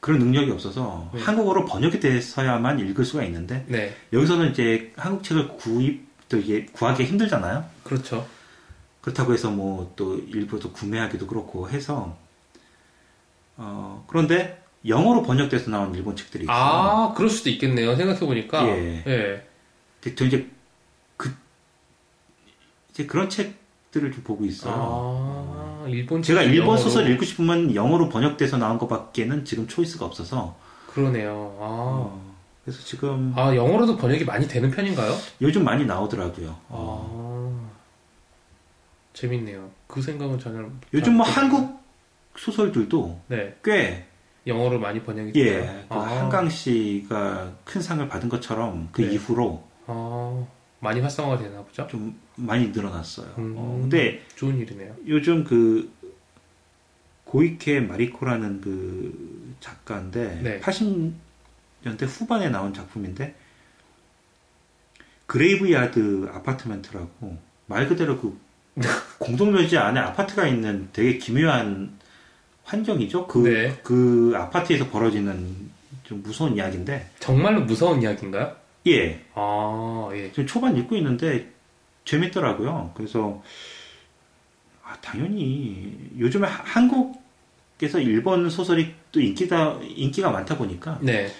그런 능력이 없어서
네.
한국어로 번역이 돼서야만 읽을 수가 있는데
네.
여기서는 이제 한국 책을 구입 또 이게 구하기 힘들잖아요.
그렇죠.
그렇다고 해서 뭐 또 일부러 또 구매하기도 그렇고 해서 어 그런데 영어로 번역돼서 나온 일본 책들이 있어요.
아, 그럴 수도 있겠네요. 생각해 보니까.
예.
예.
근데 저 이제 그 이제 그런 책들을 좀 보고 있어요.
아, 일본
제가 일본
영어로.
소설 읽고 싶으면 영어로 번역돼서 나온 것밖에는 지금 초이스가 없어서
그러네요. 아.
어, 그래서 지금
아, 영어로도 번역이 많이 되는 편인가요?
요즘 많이 나오더라고요. 어,
아. 재밌네요. 그 생각은 전혀.
요즘 뭐. 한국 소설들도
네.
꽤
영어로 많이 번역이
예,
돼요.
그
아.
한강 씨가 큰 상을 받은 것처럼 그
네.
이후로
아, 많이 활성화가 되나 보죠?
좀 많이 늘어났어요.
음.
어, 근데
좋은 일이네요.
요즘 그 고이케 마리코라는 그 작가인데
네.
80년대 후반에 나온 작품인데 Graveyard Apartment라고 말 그대로 그 공동묘지 안에 아파트가 있는 되게 기묘한 환경이죠. 그,
네.
그 아파트에서 벌어지는 좀 무서운 이야기인데
정말로 무서운 이야기인가요?
예
아, 예.
지금 초반 읽고 있는데 재밌더라고요. 그래서 아, 당연히 요즘에 하- 한국에서 일본 소설이 또 인기다 인기가 많다 보니까
네.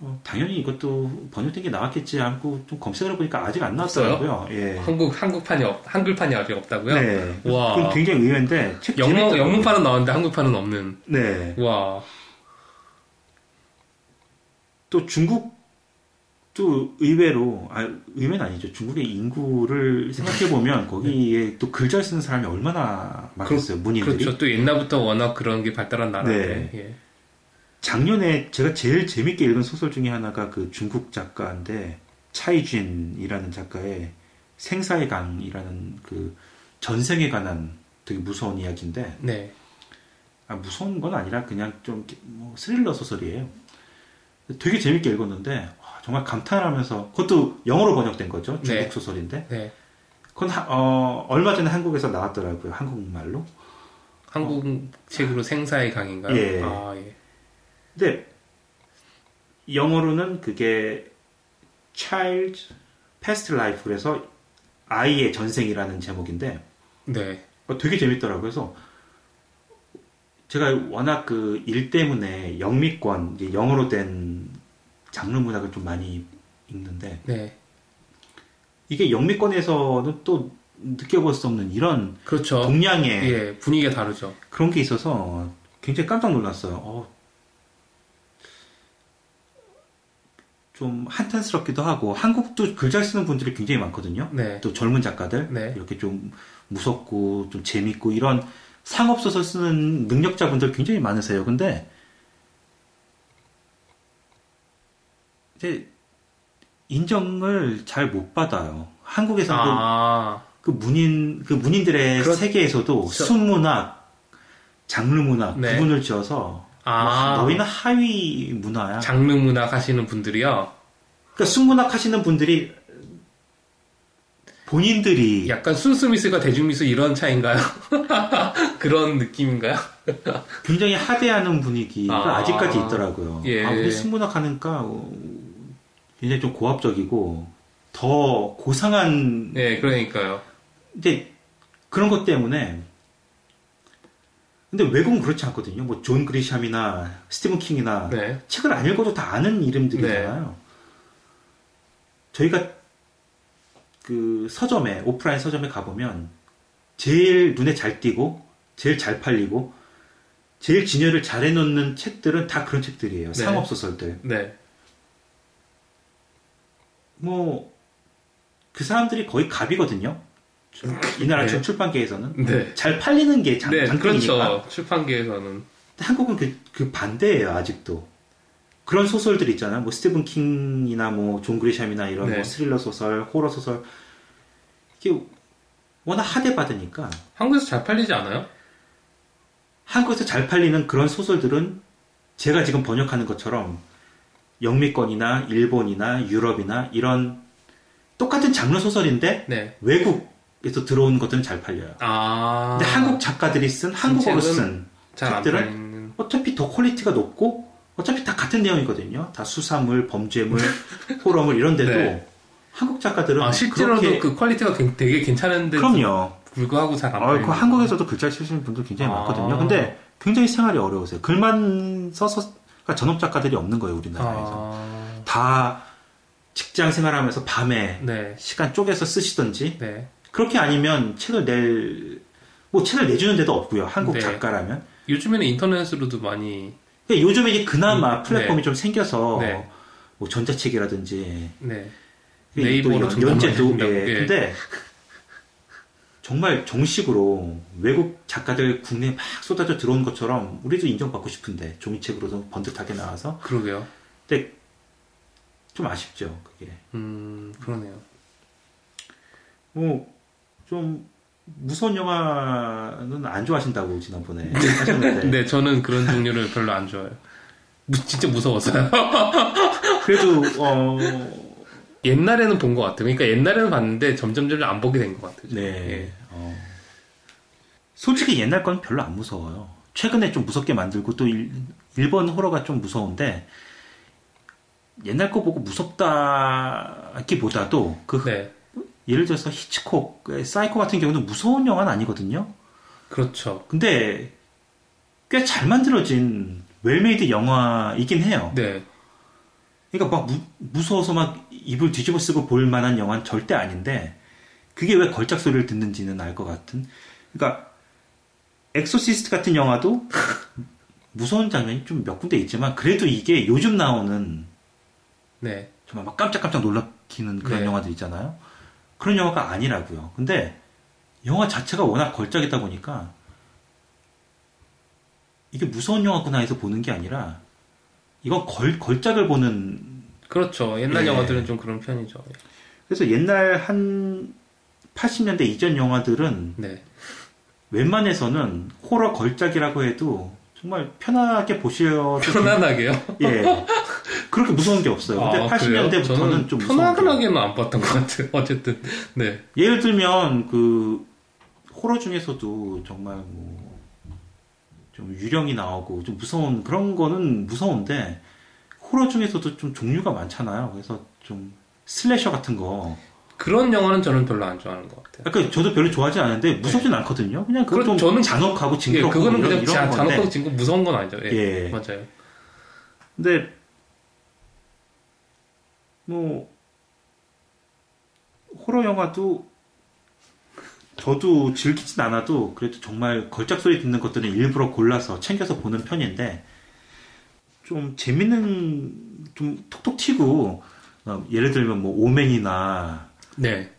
어, 당연히 이것도 번역된 게 나왔겠지 하고 좀 검색을 해보니까 아직 안 나왔더라고요. 예.
한국, 한국판이 없, 한글판이 아직 없다고요?
네.
와.
그건 굉장히 의외인데 책
영문. 영문판은 나왔는데 한국판은 없는.
네.
와.
또 중국 도 의외로 아 의외는 아니죠. 중국의 인구를 생각해 보면 거기에 또글잘 쓰는 사람이 얼마나 많겠어요. 문인들이.
그렇죠. 또 옛날부터 워낙 그런 게 발달한 나라인데. 예.
작년에 제가 제일 재밌게 읽은 소설 중에 하나가 그 중국 작가인데 차이쥔이라는 작가의 생사의 강이라는 그 전생에 관한 되게 무서운 이야기인데
네.
아 무서운 건 아니라 그냥 좀 뭐 스릴러 소설이에요. 되게 재밌게 읽었는데 와, 정말 감탄하면서 그것도 영어로 번역된 거죠 중국
네.
소설인데
네.
그건 하- 어, 얼마 전에 한국에서 나왔더라고요 한국말로.
한국 책으로 생사의 강인가요?
예.
아, 예.
근데 영어로는 그게 Child Past Life 그래서 아이의 전생이라는 제목인데
네.
어, 되게 재밌더라고요. 그래서 제가 워낙 그 일 때문에 영미권 영어로 된 장르 문학을 좀 많이 읽는데
네.
이게 영미권에서는 또 느껴볼 수 없는 이런
그렇죠.
동양의
예, 분위기가 다르죠.
그런 게 있어서 굉장히 깜짝 놀랐어요. 어, 좀 한탄스럽기도 하고 한국도 글 잘 쓰는 분들이 굉장히 많거든요.
네.
또 젊은 작가들
네.
이렇게 좀 무섭고 좀 재밌고 이런 상업 소설 쓰는 능력자분들 굉장히 많으세요. 근데 이제 인정을 잘 못 받아요. 한국에서
아,
그, 그 문인 그 문인들의
그렇-
세계에서도
그렇죠.
순문학, 장르 문학
네.
구분을 지어서
아.
뭐, 너희는 하위 문화야.
장르 문학 하시는 분들이요.
그러니까 순문학 하시는 분들이 본인들이
약간 순수 미술과 대중 미술 이런 차인가요? 그런 느낌인가요?
굉장히 하대하는 분위기가
아.
아. 직까지 있더라고요.
예.
아, 우리 순문학 하니까 어, 굉장히 좀 고압적이고 더 고상한
네, 그러니까요.
이제 그런 것 때문에 근데 외국은 그렇지 않거든요. 뭐 존 그리샴이나 스티븐 킹이나
네.
책을 안 읽어도 다 아는 이름들이잖아요. 저희가 그 서점에 오프라인 서점에 가보면 제일 눈에 잘 띄고 제일 잘 팔리고 제일 진열을 잘 해놓는 책들은 다 그런 책들이에요.
네.
상업 소설들.
네.
뭐 그 사람들이 거의 갑이거든요. 이 나라
네.
출판계에서는
네.
잘 팔리는 게 장,
네,
장점이니까.
그렇죠. 출판계에서는.
한국은 그, 그 반대예요 아직도. 그런 소설들 있잖아요. 뭐 스티븐 킹이나 뭐 존 그리샴이나 이런
네.
뭐 스릴러 소설, 호러 소설 이게 워낙 하대 받으니까
한국에서 잘 팔리지 않아요?
한국에서 잘 팔리는 그런 소설들은 제가 지금 번역하는 것처럼 영미권이나 일본이나 유럽이나 이런 똑같은 장르 소설인데
네.
외국에서 들어온 것들은 잘 팔려요.
아.
근데 한국 작가들이 쓴 한국어로 쓴
잘 안
책들은. 어차피 더 quality가 높고 어차피 다 같은 내용이거든요. 다 수사물, 범죄물, 호러물 이런데도
네.
한국 작가들은
아, 실제로도
그렇게
그 quality가 굉- 되게 괜찮은데.
그럼요.
불구하고 잘 안
어. 그 한국에서도 글자 쓰시는 분들 굉장히
아.
많거든요. 근데 굉장히 생활이 어려우세요. 글만 써서 그러니까 전업 작가들이 없는 거예요, 우리나라에서.
아.
다 직장 생활하면서 밤에
네.
시간 쪼개서 쓰시던지
네.
그렇게 아니면 책을 낼, 뭐 책을 내주는 데도 없고요. 한국
네.
작가라면.
요즘에는 인터넷으로도 많이.
근데 요즘에 이제 그나마
음,
플랫폼이
네.
좀 생겨서
네.
뭐 전자책이라든지
네.
또
네이버로
연재도 예. 근데 정말 정식으로 외국 작가들 국내에 막 쏟아져 들어온 것처럼 우리도 인정받고 싶은데 종이책으로도 번듯하게 나와서
그러게요.
근데 좀 아쉽죠 그게
음, 그러네요.
뭐좀 무서운 영화는 안 좋아하신다고 지난번에 하셨는데
네, 저는 그런 종류를 별로 안 좋아해요. 무- 진짜 무서웠어요.
그래도 어
옛날에는 본 것 같아요. 그러니까 옛날에는 봤는데 점점 점점 안 보게 된 것 같아요.
네.
예.
어. 솔직히 옛날 건 별로 안 무서워요. 최근에 좀 무섭게 만들고 또 일, 일본 호러가 좀 무서운데 옛날 거 보고 무섭다기보다도 그
네.
예를 들어서 히치콕, 사이코 같은 경우는 무서운 영화는 아니거든요.
그렇죠.
근데 꽤 잘 만들어진 well-made 영화이긴 해요.
네.
그러니까 막 무, 무서워서 막 이불 뒤집어 쓰고 볼 만한 영화는 절대 아닌데 그게 왜 걸작 소리를 듣는지는 알 것 같은. 그러니까 엑소시스트 같은 영화도 무서운 장면이 좀 몇 군데 있지만 그래도 이게 요즘 나오는
네.
정말 막 깜짝깜짝 놀라키는 그런
네.
영화들 있잖아요. 그런 영화가 아니라고요. 근데 영화 자체가 워낙 걸작이다 보니까 이게 무서운 영화구나 해서 보는 게 아니라 이건 걸, 걸작을 보는
그렇죠. 옛날
예.
영화들은 좀 그런 편이죠.
그래서 옛날 한 80년대 이전 영화들은
네.
웬만해서는 호러 걸작이라고 해도 정말 편하게 보셔도
편안하게요.
예 그렇게 무서운 게 없어요. 근데
아, 그래요?
80년대부터는
저는
좀
편안하게는 안 봤던 것 같아요. 어쨌든. 네.
예를 들면 그 호러 중에서도 정말 뭐 좀 유령이 나오고 좀 무서운 그런 거는 무서운데 호러 중에서도 좀 종류가 많잖아요. 그래서 좀 슬래셔 같은 거.
그런 영화는 저는 별로 안 좋아하는 것 같아요.
그러니까 저도 별로 좋아하지 않은데 무섭진 않거든요. 그냥 그건 좀
저는
잔혹하고
예,
징그럽고
그거는
이런,
그냥
이런
자,
건데.
잔혹하고 징그 무서운 건 아니죠. 예.
예.
맞아요.
근데 뭐 호러 영화도 저도 즐기진 않아도 그래도 정말 걸작 소리 듣는 것들은 일부러 골라서 챙겨서 보는 편인데 좀 재밌는 좀 톡톡 튀고 어, 예를 들면 뭐 오맨이나
네.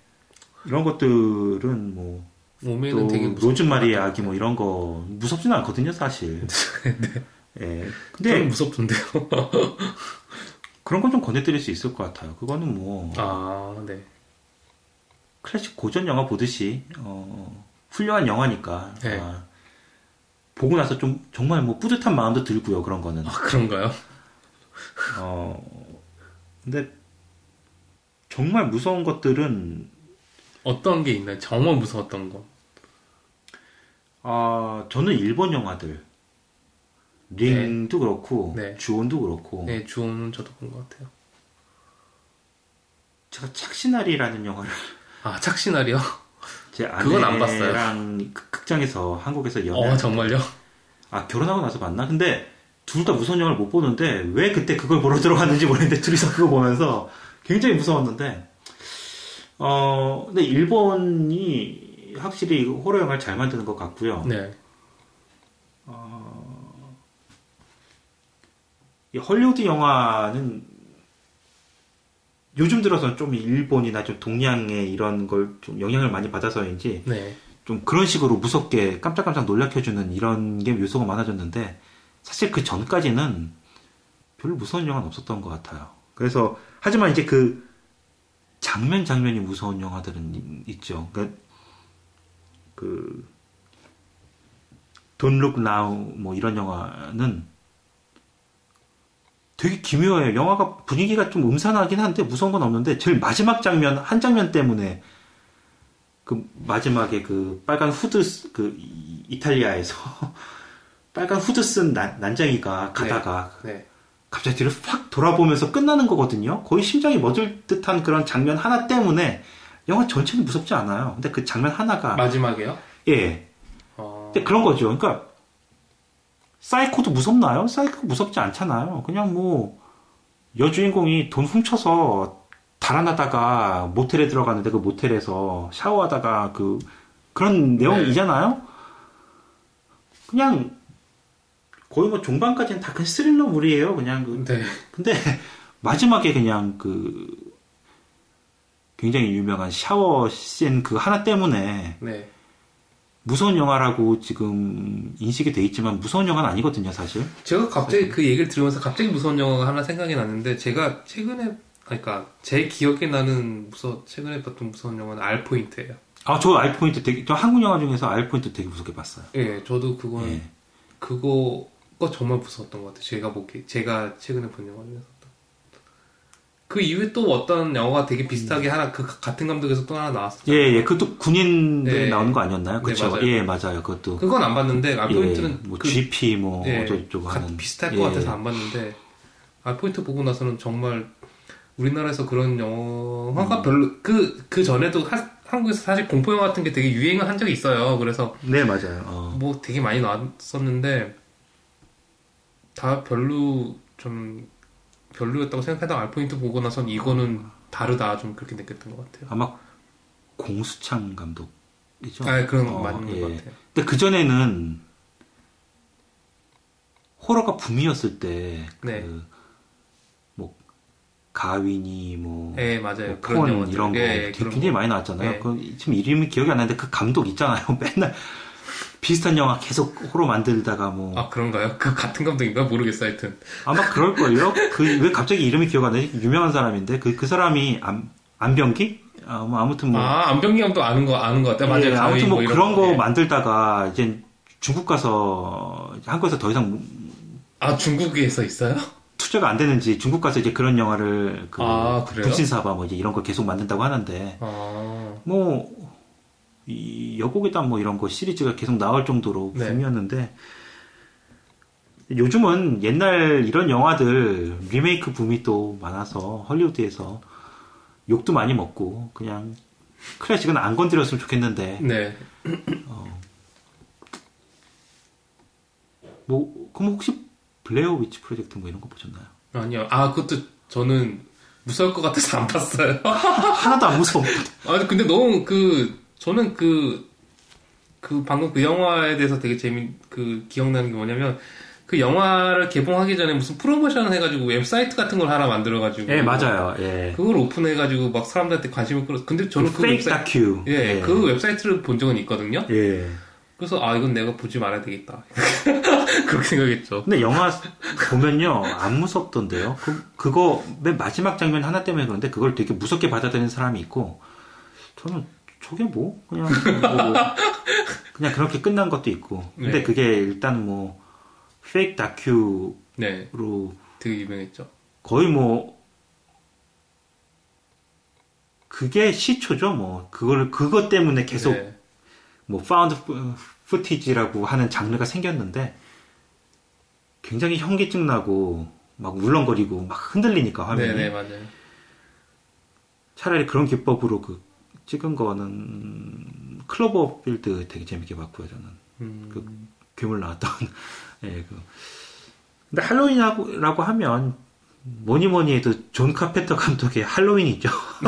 이런 것들은 뭐
오면은
또
되게
로즈마리의. 아기 뭐 이런 거 무섭지는 않거든요 사실. 예. 근데
무섭던데요.
그런 건좀 권해드릴 수 있을 것 같아요. 그거는 뭐
아, 네.
클래식 고전 영화 보듯이 어, 훌륭한 영화니까
네.
아, 보고 나서 좀 정말 뭐 뿌듯한 마음도 들고요 그런 거는.
아, 그런가요?
어, 근데 정말 무서운 것들은
어떤 게 있나요? 정말 무서웠던 거.
아 저는 일본 영화들 링도 그렇고
네.
주온도 그렇고
네, 주호는 저도 본 것 같아요.
제가 착시나리라는 영화를
아, 착시나리요?
제
그건 안 봤어요.
극- 극장에서 한국에서 연애
어, 정말요?
아 결혼하고 나서 봤나? 근데 둘 다 무서운 영화를 못 보는데 왜 그때 그걸 보러 들어갔는지 모르겠는데 둘이서 그거 보면서 굉장히 무서웠는데 어 근데 일본이 확실히 호러 영화를 잘 만드는 것 같고요.
네.
어, 이 헐리우드 영화는 요즘 들어서 좀 일본이나 좀 동양의 이런 걸 좀 영향을 많이 받아서인지
네.
좀 그런 식으로 무섭게 깜짝깜짝 놀라켜주는 이런 게 요소가 많아졌는데 사실 그 전까지는 별로 무서운 영화는 없었던 것 같아요. 그래서 하지만 이제 그 장면 장면이 무서운 영화들은 이- 있죠. 그러니까 그 Don't Look Now 뭐 이런 영화는 되게 기묘해요. 영화가 분위기가 좀 음산하긴 한데 무서운 건 없는데 제일 마지막 장면 한 장면 때문에 그 마지막에 그 빨간 후드 쓰- 그 이- 이탈리아에서 빨간 후드 쓴 난, 난장이가 가다가
네.
갑자기 뒤를 확 돌아보면서 끝나는 거거든요. 거의 심장이 멎을 듯한 그런 장면 하나 때문에 영화 전체는 무섭지 않아요. 근데 그 장면 하나가
마지막에요?
예.
어,
근데 그런 거죠. 그러니까 사이코도 무섭나요? 사이코 무섭지 않잖아요. 그냥 뭐 여주인공이 돈 훔쳐서 달아나다가 모텔에 들어갔는데 그 모텔에서 샤워하다가 그 그런 내용이잖아요. 그냥 거의 뭐 종반까지는 다큰 스릴러물이에요. 그냥 그
네.
근데 마지막에 그냥 그 굉장히 유명한 샤워 씬 그 하나 때문에
네.
무서운 영화라고 지금 인식이 돼 있지만 무서운 영화는 아니거든요, 사실.
제가 갑자기 그 얘기를 들으면서 갑자기 무서운 영화가 하나 생각이 났는데 제가 최근에 그러니까 제 기억에 나는 무서 최근에 봤던 무서운 영화는 알포인트예요.
아, 저 알포인트 되게 저 한국 영화 중에서 알포인트 되게 무섭게 봤어요.
예, 저도 그건
예.
그거가 정말 무서웠던 것 같아요. 제가 보기 제가 최근에 본 영화 중에서 그 이후에 또 어떤 영화가 되게 비슷하게 하나 그 같은 감독에서 또 하나 나왔었죠.
예, 예. 그것도 군인들
네.
나오는 거 아니었나요?
네,
그렇죠.
맞아요.
예, 맞아요. 그것도
그건 안 봤는데 알포인트는
예,
뭐그
GP 뭐
예,
어쩌고
같-
하는
비슷할
예.
것 같아서 안 봤는데 알포인트 보고 나서는 정말 우리나라에서 그런 영화가
음.
별로 그 그 전에도 하- 한국에서 사실 공포 영화 같은 게 되게 유행을 한 적이 있어요. 그래서
네, 맞아요. 어.
뭐 되게 많이 나왔었는데 다 별로 좀 별로였다고 생각하다가 알포인트 보고 나선 이거는 다르다 좀 그렇게 느꼈던 것 같아요.
아마 공수창 감독이죠.
아 그런
어,
거 맞는
예.
것 같아요.
근데 그 전에는 호러가 붐이었을 때, 그,
네.
뭐 가윈이 뭐,
예 맞아요.
뭐 폰. 이런 거
예,
되게
그런
굉장히
거.
많이 나왔잖아요.
네.
그 지금 이름이 기억이 안 나는데 그 감독 있잖아요. 맨날 비슷한 영화 계속 호러 만들다가 뭐
아 그런가요? 그 같은 감독인가 모르겠어 하여튼.
아마 그럴 걸요. 그 왜 갑자기 이름이 기억 안 나지? 유명한 사람인데 그 그 사람이 안 안병기? 아, 뭐 아무튼 뭐
아 안병기 감독 아는 거 아는 것 같아요. 맞아요.
예, 아무튼 뭐
이런
그런 거
예.
만들다가 이제 중국 가서 한국에서 더 이상
아 중국에서 있어요?
투자가 안 되는지 중국 가서 이제 그런 영화를 그
아?
불신사바 뭐 이제 이런 걸 계속 만든다고 하는데
아
뭐 이 여고괴담 뭐 이런 거 시리즈가 계속 나올 정도로
네.
붐이었는데 요즘은 옛날 이런 영화들 리메이크 붐이 또 많아서 헐리우드에서 욕도 많이 먹고 그냥 클래식은 안 건드렸으면 좋겠는데
네.
뭐 그럼 혹시 블레어 위치 프로젝트 뭐 이런 거 보셨나요?
아니요. 아 그것도 저는 무서울 것 같아서 안 봤어요.
하나도 안 무서워.
아 근데 너무 그 저는 그 그 방금 그 영화에 대해서 되게 재미 그 기억나는 게 뭐냐면 그 영화를 개봉하기 전에 무슨 프로모션 해가지고 웹사이트 같은 걸 하나 만들어가지고
예 맞아요. 예.
그걸 오픈해가지고 막 사람들한테 관심을 끌어. 근데 저는 그,
fake
웹사이트
다큐.
예, 그 웹사이트를 본 적은 있거든요.
예.
그래서 아 이건 내가 보지 말아야 되겠다. 그렇게 생각했죠.
근데 영화 보면요 안 무섭던데요. 그 그거 맨 마지막 장면 하나 때문에 그런데 그걸 되게 무섭게 받아들이는 사람이 있고 저는 저게 뭐 그냥 뭐 그냥 그렇게 끝난 것도 있고. 근데
네.
그게 일단 뭐 페이크 다큐로
네, 되게 유명했죠.
거의 뭐 그게 시초죠 뭐 그걸 그것 때문에 계속
네.
뭐 found footage라고 하는 장르가 생겼는데 굉장히 현기증 나고 막 울렁거리고 막 흔들리니까 화면이
네, 네.
차라리 그런 기법으로 그 찍은 거는 클로버 필드 되게 재밌게 봤고요 저는
음,
그 괴물 나왔던 예 그. 근데 할로윈이라고 하면 뭐니 뭐니 해도 존 카펜터 감독의 할로윈이죠.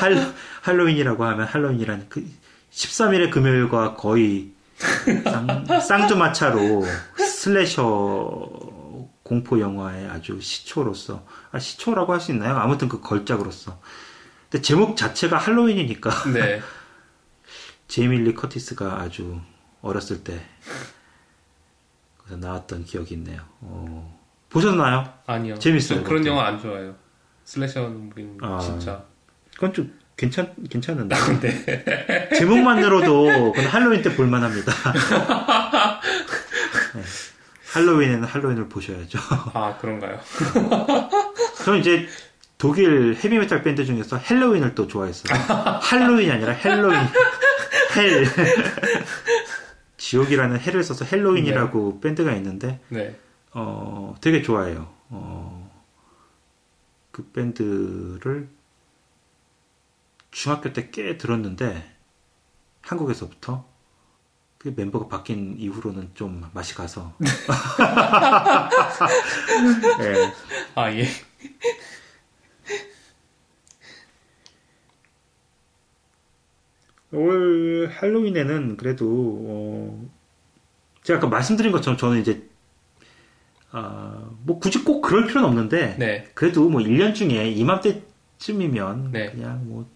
할, 할로윈이라고 하면 할로윈이라는 그 13일의 금요일과 거의 쌍, 쌍두마차로 slasher 공포 영화의 아주 시초로서 아, 시초라고 할 수 있나요? 아무튼 그 걸작으로서. 근데 제목 자체가 할로윈이니까.
네.
제이미 리 커티스가 아주 어렸을 때 나왔던 기억이 있네요. 어, 보셨나요?
아니요.
재밌어요.
그런 그것도. 영화 안 좋아해요. slasher movie는 아, 진짜.
그건 좀 괜찮 괜찮은데. 네. 제목만으로도 그건 할로윈 때 볼만합니다. 네. 할로윈에는 할로윈을 보셔야죠.
아 그런가요?
저는 이제 독일 헤비메탈 밴드 중에서 헬로윈을 또 좋아했어요. 할로윈이 아니라 헬로윈. Hell. 지옥이라는 hell을 써서 헬로윈이라고 네. 밴드가 있는데
네.
어, 되게 좋아해요. 어, 그 밴드를 중학교 때 꽤 들었는데 한국에서부터 그 멤버가 바뀐 이후로는 좀 맛이 가서. 네.
아 예.
올 할로윈에는 그래도 어, 제가 아까 말씀드린 것처럼 저는 이제 아, 뭐 굳이 꼭 그럴 필요는 없는데 네. 그래도 뭐 1년 중에 이맘때쯤이면 네. 그냥 뭐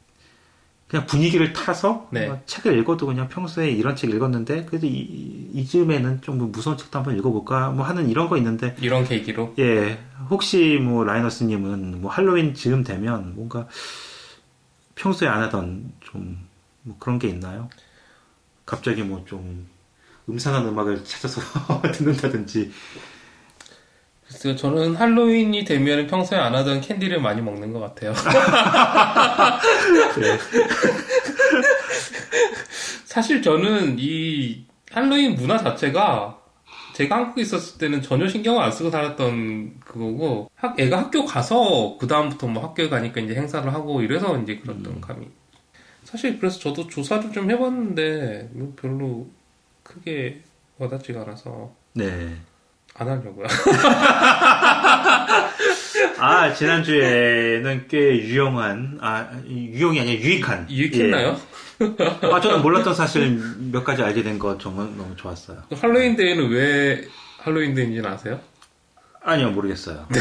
그냥 분위기를 타서 네. 뭐 책을 읽어도 그냥 평소에 이런 책 읽었는데 그래도 이, 이쯤에는 좀 무서운 책도 한번 읽어볼까 뭐 하는 이런 거 있는데
이런 계기로
예 혹시 뭐 라이너스님은 뭐 할로윈 즈음 되면 뭔가 평소에 안 하던 좀 뭐 그런 게 있나요? 갑자기 뭐 좀 음산한 음악을 찾아서 듣는다든지.
글쎄요, 저는 할로윈이 되면 평소에 안 하던 캔디를 많이 먹는 것 같아요. 네. 사실 저는 이 할로윈 문화 자체가 제가 한국에 있었을 때는 전혀 신경을 안 쓰고 살았던 그거고, 학, 애가 학교 가서, 그 다음부터 뭐 학교에 가니까 이제 행사를 하고 이래서 이제 그랬던 음. 감이 사실 그래서 저도 조사를 좀 해봤는데 뭐 별로 크게 와닿지가 않아서
네.
안 하려고요.
아 지난주에는 꽤 유용한 아 유용이 아니라 유익한
유익했나요?
예. 아 저는 몰랐던 사실 몇 가지 알게 된 거 정말 너무 좋았어요.
할로윈 데이는 왜 할로윈 데이인지는 아세요?
아니요 모르겠어요. 네.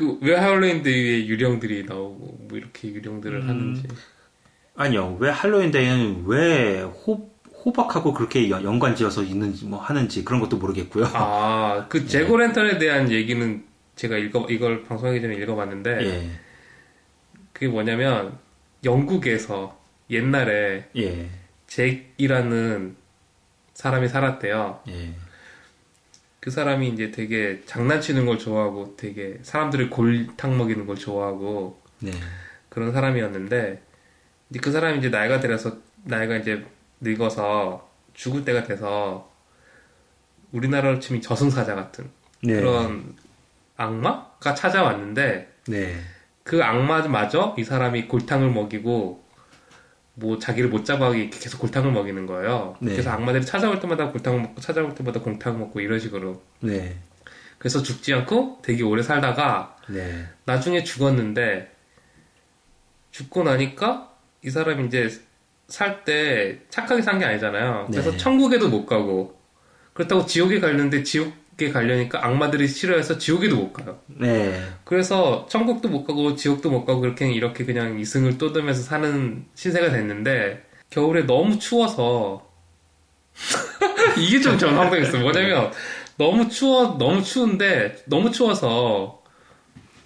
그왜 할로윈데이에 유령들이 나오고 뭐 이렇게 유령들을 음... 하는지
아니요 왜 할로윈데이는 왜 호, 호박하고 그렇게 연관지어서 있는지 뭐 하는지 그런 것도 모르겠고요.
아그 제고 렌턴에 대한 얘기는 제가 읽어 이걸 방송하기 전에 읽어봤는데
예.
그게 뭐냐면 영국에서 옛날에
예.
잭이라는 사람이 살았대요.
예.
그 사람이 이제 되게 장난치는 걸 좋아하고 되게 사람들을 골탕 먹이는 걸 좋아하고
네.
그런 사람이었는데 이제 그 사람이 이제 나이가 들어서 나이가 이제 늙어서 죽을 때가 돼서 우리나라로 치면 저승사자 같은 네. 그런 악마가 찾아왔는데
네.
그 악마마저 이 사람이 골탕을 먹이고 뭐 자기를 못 잡아가게 계속 골탕을 먹이는 거예요. 네. 그래서 악마들이 찾아올 때마다 골탕을 먹고 찾아올 때마다 공탕 먹고 이런 식으로.
네.
그래서 죽지 않고 되게 오래 살다가
네.
나중에 죽었는데 죽고 나니까 이 사람이 이제 살 때 착하게 산 게 아니잖아요. 그래서 네. 천국에도 못 가고 그렇다고 지옥에 갔는데 지옥 게 가려니까 악마들이 싫어해서 지옥에도 못 가요.
네.
그래서 천국도 못 가고 지옥도 못 가고 그렇게 이렇게 그냥 이승을 떠들면서 사는 신세가 됐는데 겨울에 너무 추워서 이게 좀 전황적이었어요. 뭐냐면 너무 추워 너무 추운데 너무 추워서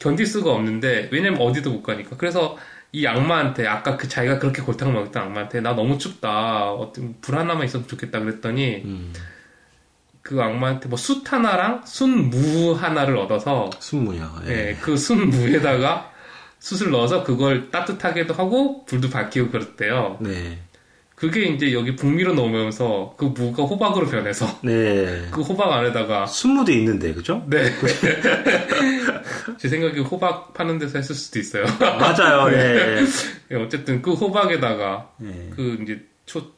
견딜 수가 없는데 왜냐면 어디도 못 가니까 그래서 이 악마한테 아까 그 자기가 그렇게 골탕 먹었던 악마한테 나 너무 춥다 어떤 불 하나만 있어도 좋겠다 그랬더니
음.
그 악마한테 뭐숯 하나랑 순무 하나를 얻어서
순무요.
예. 네, 그 순무에다가 숯을 넣어서 그걸 따뜻하게도 하고 불도 밝히고 그랬대요.
네.
그게 이제 여기 북미로 넘어오면서 그 무가 호박으로 변해서
네.
그 호박 안에다가
순무도 있는데 그죠?
네. 제 생각에 호박 파는 데서 했을 수도 있어요.
맞아요. 네.
네. 어쨌든 그 호박에다가
네.
그 이제 초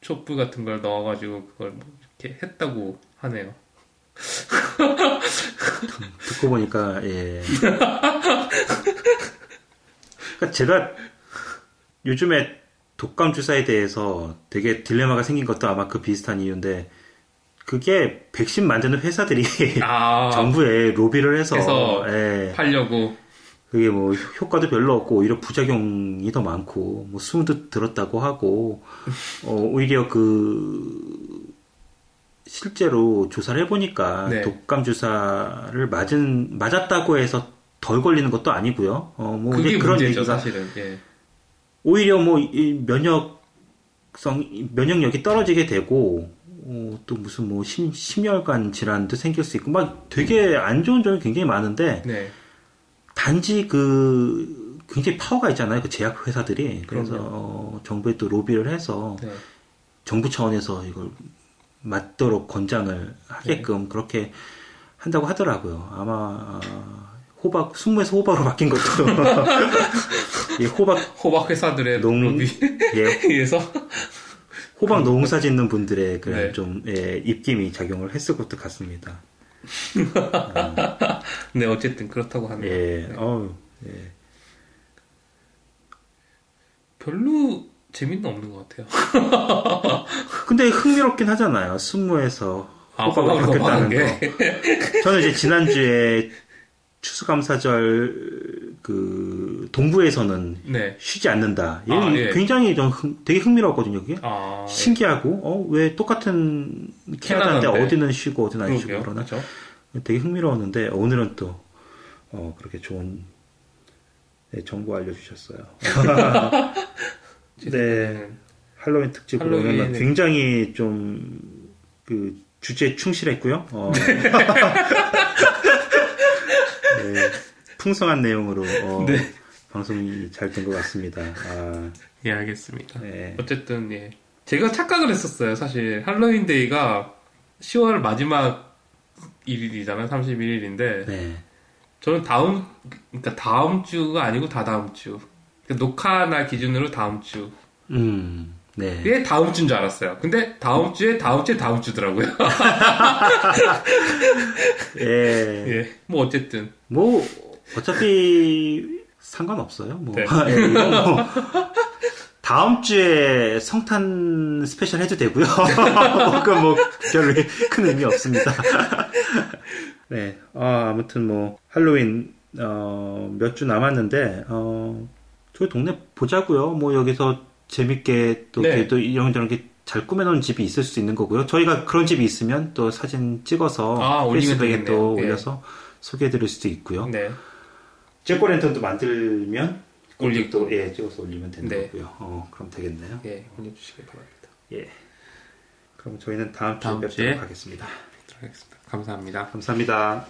촛불 같은 걸 넣어가지고 그걸 뭐 이렇게 했다고 하네요.
듣고 보니까 예. 그러니까 제가 요즘에 독감 주사에 대해서 되게 딜레마가 생긴 것도 아마 그 비슷한 이유인데 그게 백신 만드는 회사들이
아,
정부에 로비를 해서,
해서
예,
팔려고.
그게 뭐 효과도 별로 없고 오히려 부작용이 더 많고 뭐 숨도 들었다고 하고 어, 오히려 그 실제로 조사를 해보니까
네.
독감 주사를 맞은 맞았다고 해서 덜 걸리는 것도 아니고요. 어, 뭐
그게
그런
문제죠,
얘기가
사실은. 예.
오히려 뭐이 면역성 면역력이 떨어지게 되고 어, 또 무슨 뭐 심, 심혈관 질환도 생길 수 있고 막 되게 안 좋은 점이 굉장히 많은데
네.
단지 그 굉장히 파워가 있잖아요 그 제약 회사들이 그래서. 어, 정부에 또 로비를 해서
네.
정부 차원에서 이걸 맞도록 권장을
네.
하게끔 그렇게 한다고 하더라고요 아마 아, 호박 순무에서 호박으로 바뀐 것도 이 호박
호박 회사들의
농-
로비에
예,
의해서.
호박 농사 짓는 분들의 그런
네.
좀 예, 입김이 작용을 했을 것도 같습니다.
네, 어쨌든 그렇다고 합니다.
예,
네.
어우, 예.
별로 재미는 없는 것 같아요.
근데 흥미롭긴 하잖아요. 순무에서
아,
호박으로 바뀌었다는 거. 저는 이제 지난주에 추수감사절 그 동부에서는
네.
쉬지 않는다.
아,
얘는
예.
굉장히 좀 흥- 되게 흥미로웠거든요. 그게
아,
신기하고 어왜 똑같은 캐나다인데. 어디는 쉬고 어디는 안 쉬고. 그러나
그렇죠.
되게 흥미로웠는데 오늘은 또 어, 그렇게 좋은 네, 정보 알려주셨어요. 네, 할로윈 특집으로
할로윈은-
오면 굉장히 좀 그 주제에 충실했고요. 어, 네, 풍성한 내용으로 어,
네.
방송이 잘 된 것 같습니다. 아,
예, 알겠습니다.
네.
어쨌든 예. 제가 착각을 했었어요. 사실 할로윈 데이가 10월 마지막 일이잖아요. 31일인데
네.
저는 다음 그러니까 다음 주가 아니고 다다음 주. 그러니까 녹화 날 기준으로 다음 주.
음, 네.
예, 다음 주인 줄 알았어요. 근데 다음 주에 다음 주에 다음 주더라고요.
예.
예. 뭐 어쨌든
뭐 어차피 상관없어요. 뭐,
네.
예, 뭐 다음 주에 성탄 스페셜 해도 되고요. 뭐, 그건 뭐 별로 큰 의미 없습니다. 네, 아, 아무튼 뭐 할로윈 어, 몇 주 남았는데 어, 저희 동네 보자고요. 뭐 여기서 재밌게 또,
네.
이렇게 또 이런 저런 게 잘 꾸며놓은 집이 있을 수 있는 거고요. 저희가 그런 집이 있으면 또 사진 찍어서
아,
페이스북에. 또
예.
올려서 소개해드릴 수도 있고요.
네.
잭고 랜턴도 만들면
올리고.
또 예, 찍어서 올리면 되는
네.
거고요. 어, 그럼 되겠네요.
예, 올려주시기 바랍니다.
예. 그럼 저희는 다음 주에 뵙도록. 하겠습니다.
하겠습니다. 감사합니다.
감사합니다.